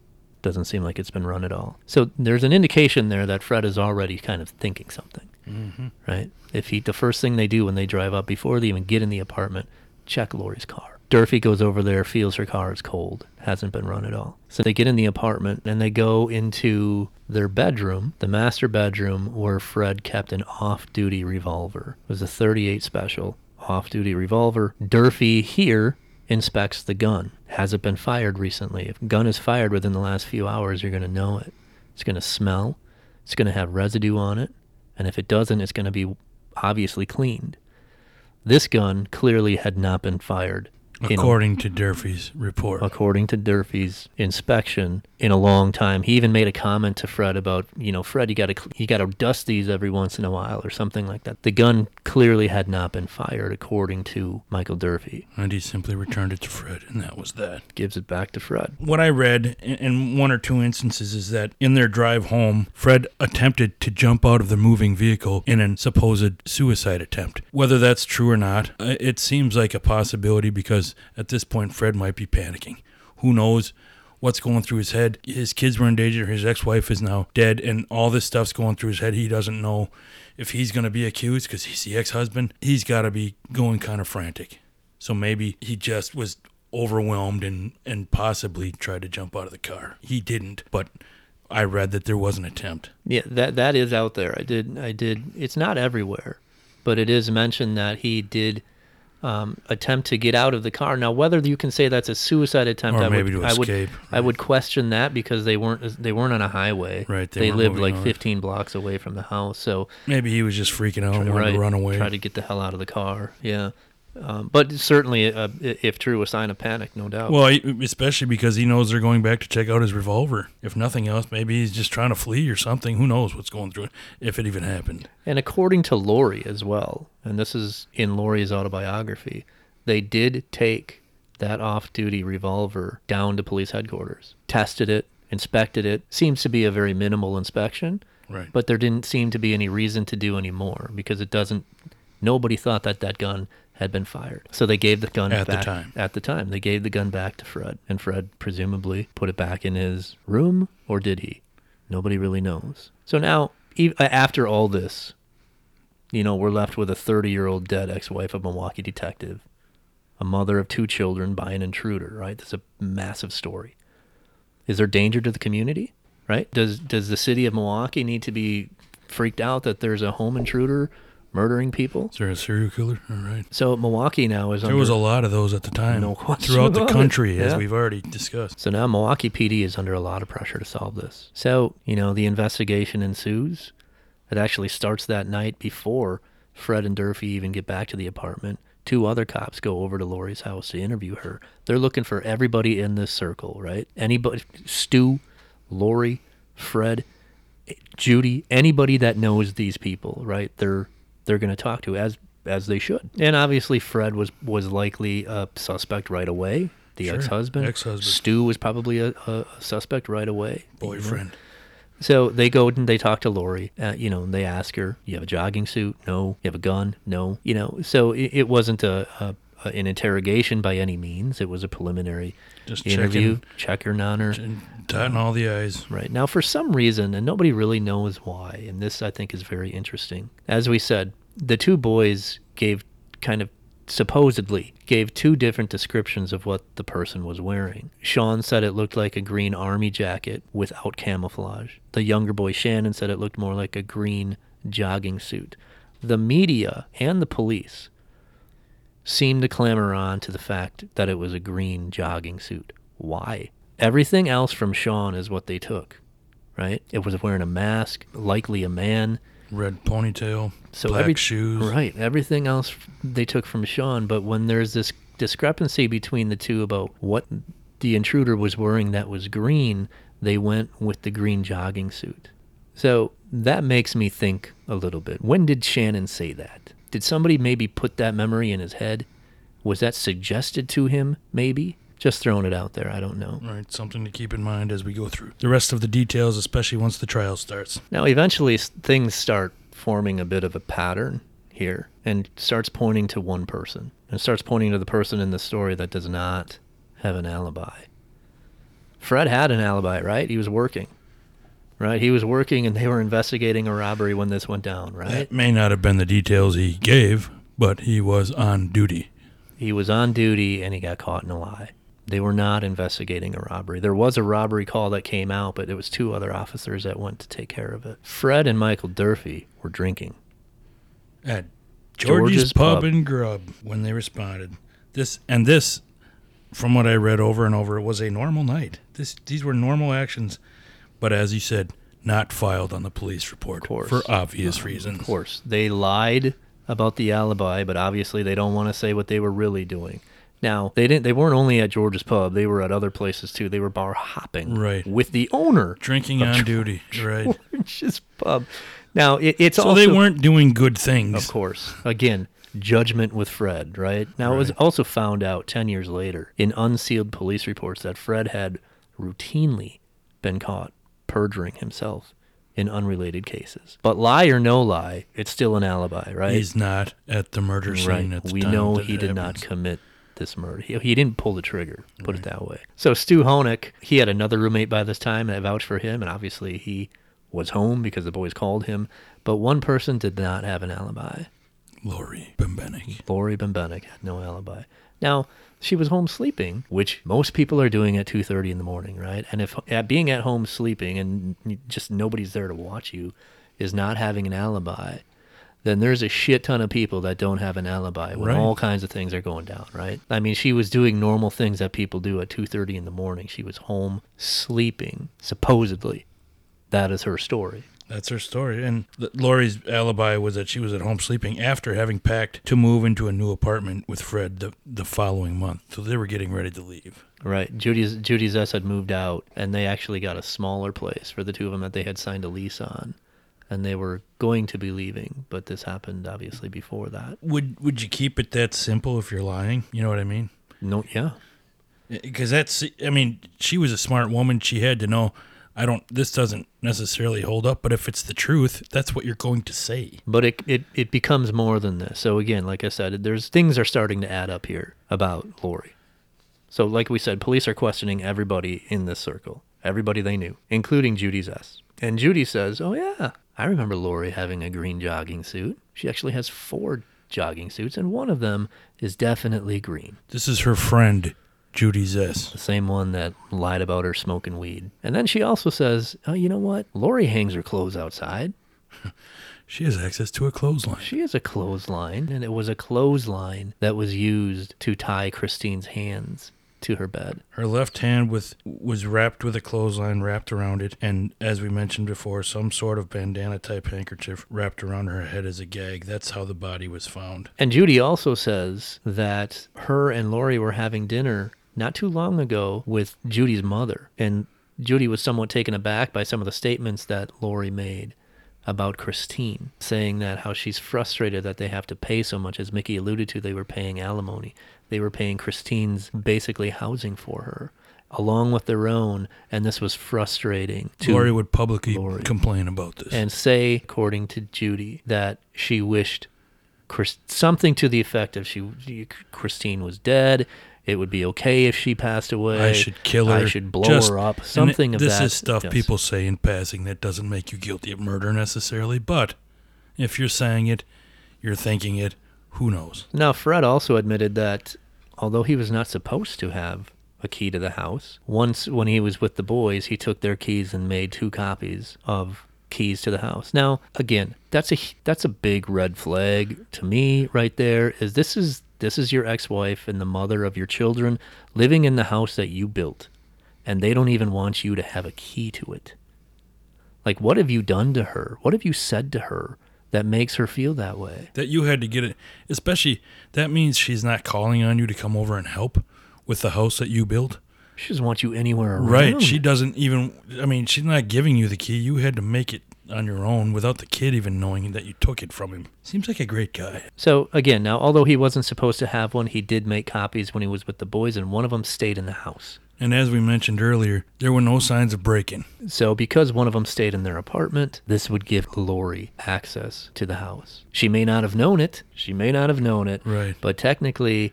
Doesn't seem like it's been run at all. So there's an indication there that Fred is already kind of thinking something mm-hmm. right? If he, the first thing they do when they drive up before they even get in the apartment, check Laurie's car. Durfee goes over there, feels her car is cold, hasn't been run at all. So they get in the apartment and they go into their bedroom, the master bedroom where Fred kept an off-duty revolver. It was a 38 special off-duty revolver. Durfee here inspects the gun. Has it been fired recently? If gun is fired within the last few hours, you're going to know it. It's going to smell. It's going to have residue on it. And if it doesn't, it's going to be obviously cleaned. This gun clearly had not been fired. A- According to Durfee's report. according to Durfee's inspection in a long time. He even made a comment to Fred about, you know, Fred, you got to you got to dust these every once in a while or something like that. The gun clearly had not been fired according to Michael Durfee. And he simply returned it to Fred, and that was that. Gives it back to Fred. What I read in- in one or two instances is that in their drive home, Fred attempted to jump out of the moving vehicle in a supposed suicide attempt. Whether that's true or not, uh, it seems like a possibility because at this point, Fred might be panicking. Who knows? What's going through his head? His kids were in danger. His ex-wife is now dead, and all this stuff's going through his head. He doesn't know if he's going to be accused because he's the ex-husband. He's got to be going kind of frantic. So maybe he just was overwhelmed and, and possibly tried to jump out of the car. He didn't, but I read that there was an attempt. Yeah, that that is out there. I did I did it's not everywhere, but it is mentioned that he did um, attempt to get out of the car. Now, whether you can say that's a suicide attempt, Or I maybe would, to I would, escape, I would question that because they weren't they weren't on a highway. Right, they They, lived like north. 15 blocks away from the house, so Maybe he was just freaking out and wanted right, to run away. try to get the hell out of the car. Yeah, um, but certainly, uh, if true, a sign of panic, no doubt. Well, especially because he knows they're going back to check out his revolver. If nothing else, maybe he's just trying to flee or something. Who knows what's going through it, if it even happened. And according to Laurie as well, and this is in Laurie's autobiography, they did take that off duty revolver down to police headquarters, tested it, inspected it. Seems to be a very minimal inspection, Right. but there didn't seem to be any reason to do any more because it doesn't, nobody thought that that gun had been fired. So they gave the gun At the time. At the time. They gave the gun back to Fred, and Fred presumably put it back in his room, or did he? Nobody really knows. So now, e- uh, after all this, you know, we're left with a 30 year old dead ex wife of Milwaukee detective, a mother of two children by an intruder, right? That's a massive story. Is there danger to the community, right? Does, does the city of Milwaukee need to be freaked out that there's a home intruder murdering people. Is there a serial killer? All right. So Milwaukee now is There under, was a lot of those at the time No question throughout the country, as we've already discussed. So now Milwaukee PD is under a lot of pressure to solve this. So, you know, the investigation ensues. It actually starts that night before Fred and Durfee even get back to the apartment. Two other cops go over to Laurie's house to interview her. They're looking for everybody in this circle, right? Anybody, Stu, Laurie, Fred, Judy, anybody that knows these people, right? They're they're going to talk to as as they should. And obviously, Fred was was likely a suspect right away. The Sure. ex-husband. Ex-husband. Stu was probably a, a, a suspect right away. Boyfriend. So they go and they talk to Laurie. Uh, you know, and they ask her, "You have a jogging suit? No. You have a gun? No. You know." So it, it wasn't a, a, a Uh, an interrogation by any means. It was a preliminary Just interview, checking. checking on her. Dotting all the I's. Right. Now, for some reason, and nobody really knows why, and this I think is very interesting. As we said, the two boys gave kind of supposedly gave two different descriptions of what the person was wearing. Sean said it looked like a green army jacket without camouflage. The younger boy Shannon said it looked more like a green jogging suit. The media and the police seemed to clamor on to the fact that it was a green jogging suit. Why? Everything else from Sean is what they took, right? It was wearing a mask, likely a man. Red ponytail, So black every, shoes. Right. Everything else they took from Sean, but when there's this discrepancy between the two about what the intruder was wearing that was green, they went with the green jogging suit. So that makes me think a little bit. When did Shannon say that? Did somebody maybe put that memory in his head? Was that suggested to him, maybe? Just throwing it out there. I don't know. Right, something to keep in mind as we go through the rest of the details, especially once the trial starts. Now, eventually, things start forming a bit of a pattern here and starts pointing to one person and starts pointing to the person in the story that does not have an alibi. Fred had an alibi, right? He was working, right? He was working and they were investigating a robbery when this went down, right? That may not have been the details he gave, but he was on duty. He was on duty and he got caught in a lie. They were not investigating a robbery. There was a robbery call that came out, but it was two other officers that went to take care of it. Fred and Michael Durfee were drinking. At George's, George's Pub, Pub. and Grub when they responded. This and this, from what I read over and over, it was a normal night. This these were normal actions, but as you said, not filed on the police report course. for obvious reasons. Of course, they lied about the alibi, but obviously they don't want to say what they were really doing. Now they didn't. They weren't only at George's Pub; they were at other places too. They were bar hopping, Right. with the owner Drinking on duty, right? George's Pub. Now it, it's So also they weren't doing good things. Of course. Again, judgment with Fred, right? Now, it was also found out 10 years later in unsealed police reports that Fred had routinely been caught perjuring himself in unrelated cases. But lie or no lie, it's still an alibi, right? He's not at the murder scene right. at the We know he did not commit this murder. He, he didn't pull the trigger, put it that way. So Stu Honeck, he had another roommate by this time that vouched for him, and obviously he was home because the boys called him. But one person did not have an alibi. Laurie Bembenek. Laurie Bembenek had no alibi. Now, she was home sleeping, which most people are doing at 2:30 in the morning, right? And if at being at home sleeping and just nobody's there to watch you is not having an alibi, then there's a shit ton of people that don't have an alibi when Right. all kinds of things are going down, right? I mean, she was doing normal things that people do at 2:30 in the morning. She was home sleeping, supposedly. That is her story. That's her story. And Laurie's alibi was that she was at home sleeping after having packed to move into a new apartment with Fred the, the following month. So they were getting ready to leave. Right. Judy's Judy's Zess had moved out, and they actually got a smaller place for the two of them that they had signed a lease on, and they were going to be leaving, but this happened obviously before that. Would would you keep it that simple if you're lying? You know what I mean? No, yeah, Because that's I mean, she was a smart woman. She had to know I don't this doesn't necessarily hold up, but if it's the truth, that's what you're going to say. but it it it becomes more than this. So again, like I said, there's things are starting to add up here about Laurie. So like we said, police are questioning everybody in this circle, everybody they knew, including Judy's S. And Judy says, "Oh yeah, I remember Laurie having a green jogging suit. She actually has four jogging suits, and one of them is definitely green." This is her friend, Judy Zess. the same one that lied about her smoking weed. And then she also says, "Oh, you know what? Laurie hangs her clothes outside. She has access to a clothesline. She has a clothesline, and it was a clothesline that was used to tie Christine's hands to her bed. Her left hand with was wrapped with a clothesline wrapped around it, and as we mentioned before, some sort of bandana type handkerchief wrapped around her head as a gag. That's how the body was found. And Judy also says that her and Laurie were having dinner not too long ago with Judy's mother. And Judy was somewhat taken aback by some of the statements that Laurie made about Christine, saying that how she's frustrated that they have to pay so much. As Mickey alluded to, they were paying alimony. They were paying Christine's basically housing for her, along with their own, and this was frustrating to Laurie would publicly Laurie. complain about this. and say, according to Judy, that she wished Chris, something to the effect of she Christine was dead. It would be okay if she passed away. I should kill her. I should blow Just- her up. Something it- of this is stuff yes. people say in passing that doesn't make you guilty of murder necessarily. But if you're saying it, you're thinking it. Who knows? Now, Fred also admitted that although he was not supposed to have a key to the house, once when he was with the boys, he took their keys and made two copies of keys to the house. Now, again, that's a that's a big red flag to me right there. Is this is this is your ex-wife and the mother of your children living in the house that you built, and they don't even want you to have a key to it. Like, what have you done to her? What have you said to her that makes her feel that way? That you had to get it, especially that means she's not calling on you to come over and help with the house that you built. She doesn't want you anywhere around. Right. She doesn't even, I mean, she's not giving you the key. You had to make it on your own without the kid even knowing that you took it from him. Seems like a great guy. So again, now although he wasn't supposed to have one, he did make copies when he was with the boys, and one of them stayed in the house. And as we mentioned earlier, there were no signs of breaking. So because one of them stayed in their apartment, this would give Laurie access to the house. She may not have known it. She may not have known it. Right. But technically,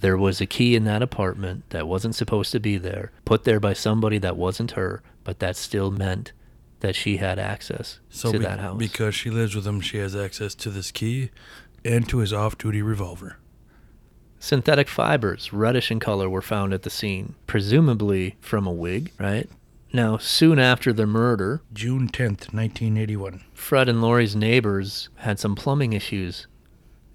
there was a key in that apartment that wasn't supposed to be there, put there by somebody that wasn't her, but that still meant that she had access So to be- that house. because she lives with him, she has access to this key and to his off-duty revolver. Synthetic fibers, reddish in color, were found at the scene, presumably from a wig, right? Now, soon after the murder, June 10th, 1981. Fred and Laurie's neighbors had some plumbing issues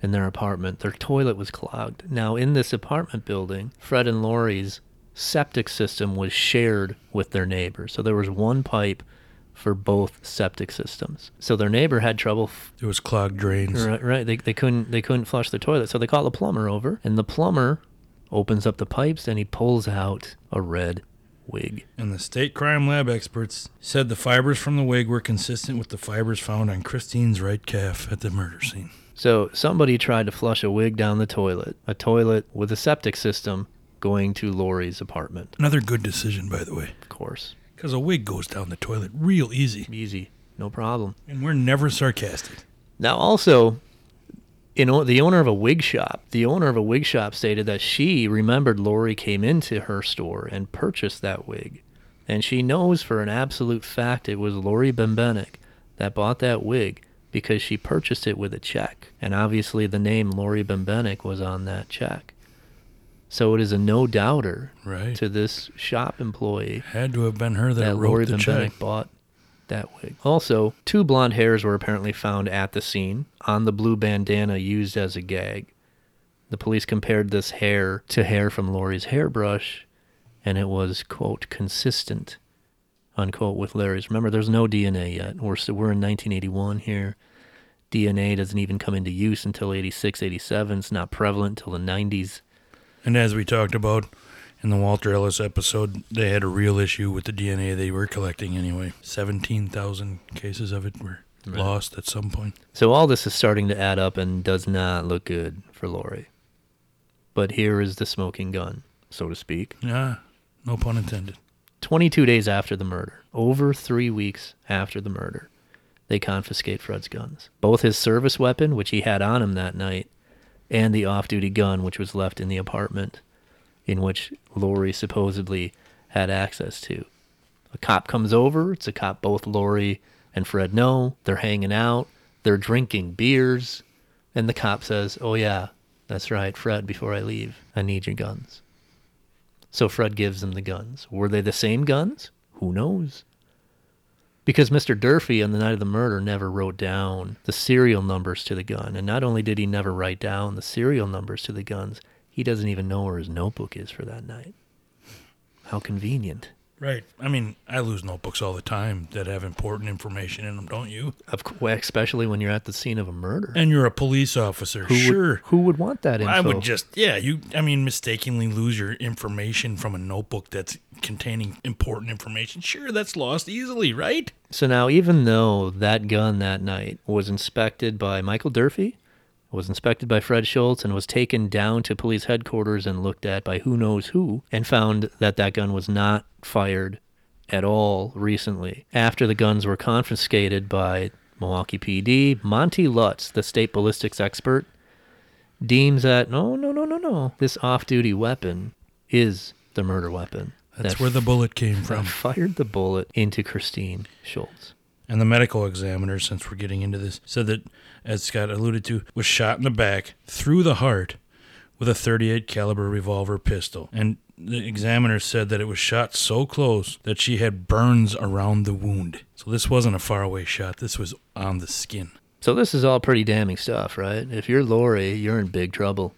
in their apartment. Their toilet was clogged. Now, in this apartment building, Fred and Laurie's septic system was shared with their neighbor. So there was one pipe for both septic systems. So their neighbor had trouble f- There was clogged drains. Right, right. They, they couldn't they couldn't flush the toilet, so they called a plumber over, and the plumber opens up the pipes and he pulls out a red wig. And the state crime lab experts said the fibers from the wig were consistent with the fibers found on Christine's right calf at the murder scene. So somebody tried to flush a wig down the toilet, a toilet with a septic system going to Laurie's apartment. Another good decision, by the way, Of course, because a wig goes down the toilet real easy. easy, no problem. And we're never sarcastic. Now, also, you know, the owner of a wig shop, the owner of a wig shop stated that she remembered Laurie came into her store and purchased that wig. And she knows for an absolute fact it was Laurie Bembenek that bought that wig because she purchased it with a check. And obviously the name Laurie Bembenek was on that check. So it is a no doubter Right. to this shop employee Had to have been her that, that wrote Laurie the Van check. Bought that wig. Also, two blonde hairs were apparently found at the scene on the blue bandana used as a gag. The police compared this hair to hair from Laurie's hairbrush, and it was, quote, consistent, unquote, with Laurie's. Remember, there's no DNA yet. We're, still, we're in 1981 here. DNA doesn't even come into use until 86, 87. It's not prevalent until the 90s. And as we talked about in the Walter Ellis episode, they had a real issue with the DNA they were collecting anyway. 17,000 cases of it were lost at some point. So all this is starting to add up and does not look good for Laurie. But here is the smoking gun, so to speak. Yeah, no pun intended. 22 days after the murder, over three weeks after the murder, they confiscate Fred's guns. Both his service weapon, which he had on him that night, and the off duty gun, which was left in the apartment in which Laurie supposedly had access to. A cop comes over. It's a cop both Laurie and Fred know. They're hanging out. They're drinking beers. And the cop says, Oh, yeah, that's right, Fred, before I leave, I need your guns. So Fred gives them the guns. Were they the same guns? Who knows? Because Mr. Durfee on the night of the murder never wrote down the serial numbers to the gun. And not only did he never write down the serial numbers to the guns, he doesn't even know where his notebook is for that night. How convenient. Right. I mean, I lose notebooks all the time that have important information in them, don't you? Of cou- especially when you're at the scene of a murder. And you're a police officer. who sure. Would, who would want that info? I would just, yeah, you, I mean, mistakenly lose your information from a notebook that's containing important information. Sure, that's lost easily, right? So now, even though that gun that night was inspected by Michael Durfee, was inspected by Fred Schultz, and was taken down to police headquarters and looked at by who knows who, and found that that gun was not fired at all recently. After the guns were confiscated by Milwaukee PD, Monty Lutz, the state ballistics expert, deems that no, no, no, no, no, this off-duty weapon is the murder weapon. That's that where the bullet came from. fired the bullet into Christine Schultz. And the medical examiner, since we're getting into this, said that, as Scott alluded to, was shot in the back through the heart with a 38 caliber revolver pistol. And the examiner said that it was shot so close that she had burns around the wound. So this wasn't a faraway shot. This was on the skin. So this is all pretty damning stuff, right? If you're Laurie, you're in big trouble.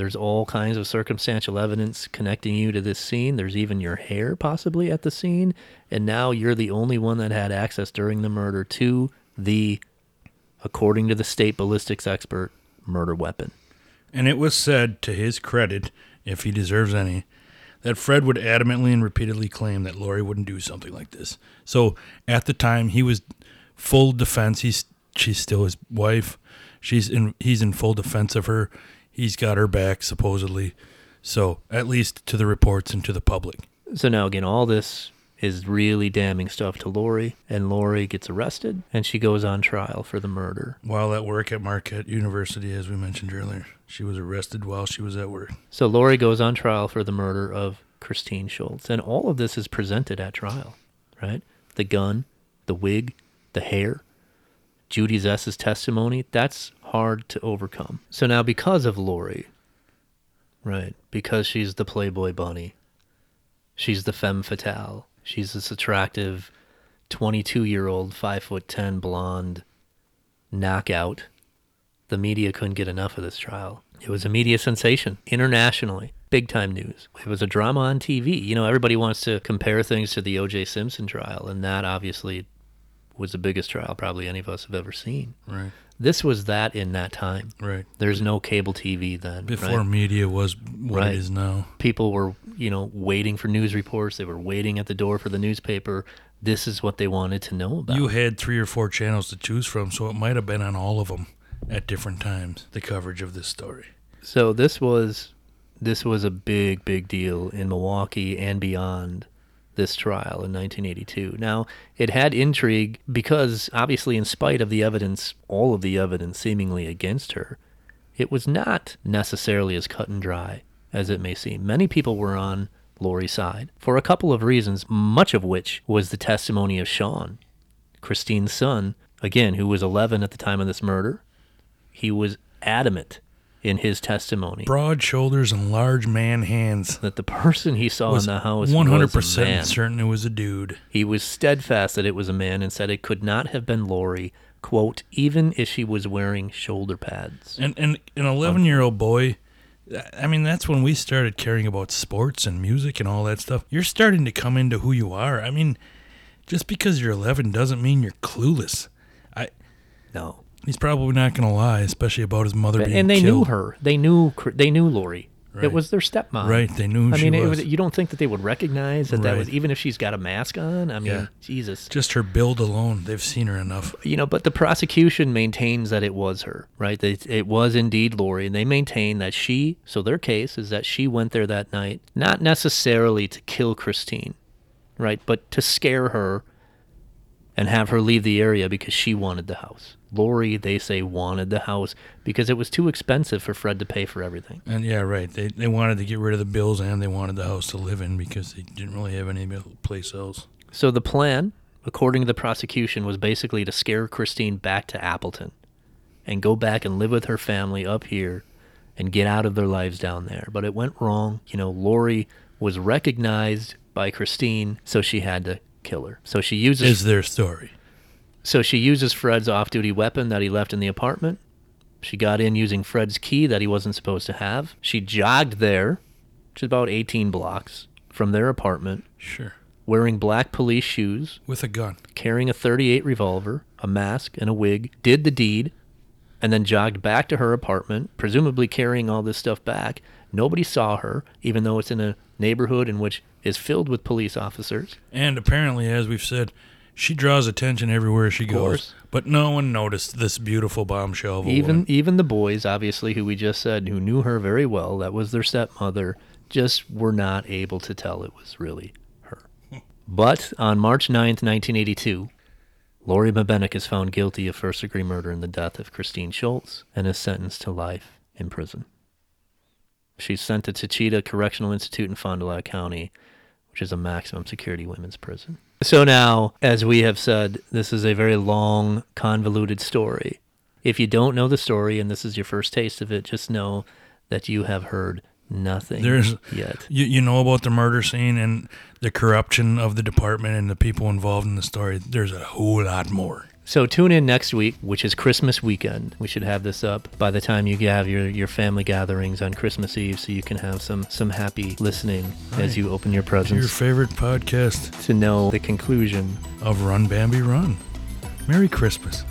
There's all kinds of circumstantial evidence connecting you to this scene. There's even your hair possibly at the scene, and now you're the only one that had access during the murder to the according to the state ballistics expert murder weapon. And it was said, to his credit, if he deserves any, that Fred would adamantly and repeatedly claim that Laurie wouldn't do something like this. So at the time, he was full defense. He's she's still his wife. She's in. He's in full defense of her. He's got her back supposedly. So at least to the reports and to the public. So now again, all this is really damning stuff to Laurie, and Laurie gets arrested and she goes on trial for the murder. While at work at Marquette University, as we mentioned earlier, she was arrested while she was at work. So Laurie goes on trial for the murder of Christine Schultz, and all of this is presented at trial, right? The gun, the wig, the hair, Judy Zess's testimony, that's hard to overcome. So now because of Laurie, right, because she's the Playboy bunny, she's the femme fatale, she's this attractive 22-year-old, 5 foot 10 blonde knockout the media couldn't get enough of this trial. It was a media sensation internationally, big time news. It was a drama on TV. You know, everybody wants to compare things to the O.J. Simpson trial, and that obviously was the biggest trial probably any of us have ever seen. Right. This was that in that time. Right. There's no cable TV then. Before right? media was what Right. it is now. people were, you know, waiting for news reports. They were waiting at the door for the newspaper. This is what they wanted to know about. You had three or four channels to choose from, so it might have been on all of them at different times. The coverage of this story. So this was this was a big big deal in Milwaukee and beyond this trial in 1982. Now, it had intrigue because obviously in spite of the evidence, all of the evidence seemingly against her, it was not necessarily as cut and dry as it may seem. Many people were on Laurie's side for a couple of reasons, much of which was the testimony of Sean, Christine's son, again, who was 11 at the time of this murder. He was adamant in his testimony Broad shoulders and large man hands. that the person he saw in the house one hundred was a percent certain it was a dude. He was steadfast that it was a man and said it could not have been Laurie, quote, even if she was wearing shoulder pads. And and an eleven year old boy. I mean, that's when we started caring about sports and music and all that stuff. You're starting to come into who you are. I mean, just because you're 11 doesn't mean you're clueless. I No. He's probably not going to lie, especially about his mother being And they killed. knew her. They knew they knew Laurie. Right. It was their stepmom. Right, they knew I mean, it was. you don't think that they would recognize that that was even if she's got a mask on? I mean, Yeah. Jesus. Just her build alone, they've seen her enough. you know, but the prosecution maintains that it was her, right? That it was indeed Laurie, and they maintain that she. So their case is that she went there that night, not necessarily to kill Christine, right, but to scare her and have her leave the area because she wanted the house. Laurie, they say, wanted the house because it was too expensive for Fred to pay for everything. And yeah, right. They they wanted to get rid of the bills and they wanted the house to live in because they didn't really have any place else. So the plan, according to the prosecution, was basically to scare Christine back to Appleton and go back and live with her family up here and get out of their lives down there. But it went wrong. You know, Laurie was recognized by Christine, so she had to kill her. So she uses Is their story. So she uses Fred's off-duty weapon that he left in the apartment. She got in using Fred's key that he wasn't supposed to have. She jogged there, which is about 18 blocks from their apartment, Sure. wearing black police shoes, With a gun. carrying a 38 revolver, a mask, and a wig, did the deed, and then jogged back to her apartment, presumably carrying all this stuff back. Nobody saw her, even though it's in a neighborhood in which is filled with police officers. And apparently, as we've said, she draws attention everywhere she goes. course. But no one noticed this beautiful bombshell of a even woman. even the boys, obviously, who we just said, who knew her very well, that was their stepmother, just were not able to tell it was really her. But on March 9th, 1982, Laurie Bembenek is found guilty of first degree murder in the death of Christine Schultz and is sentenced to life in prison. She's sent to Taycheedah Correctional Institute in Fond du Lac County, which is a maximum security women's prison. So now, as we have said, this is a very long, convoluted story. If you don't know the story and this is your first taste of it, just know that you have heard nothing There's yet. you, you know about the murder scene and the corruption of the department and the people involved in the story. There's a whole lot more. So tune in next week, which is Christmas weekend. We should have this up by the time you have your, your family gatherings on Christmas Eve, so you can have some some happy listening as you open your presents. Your favorite podcast to know the conclusion of Run Bambi Run. Merry Christmas.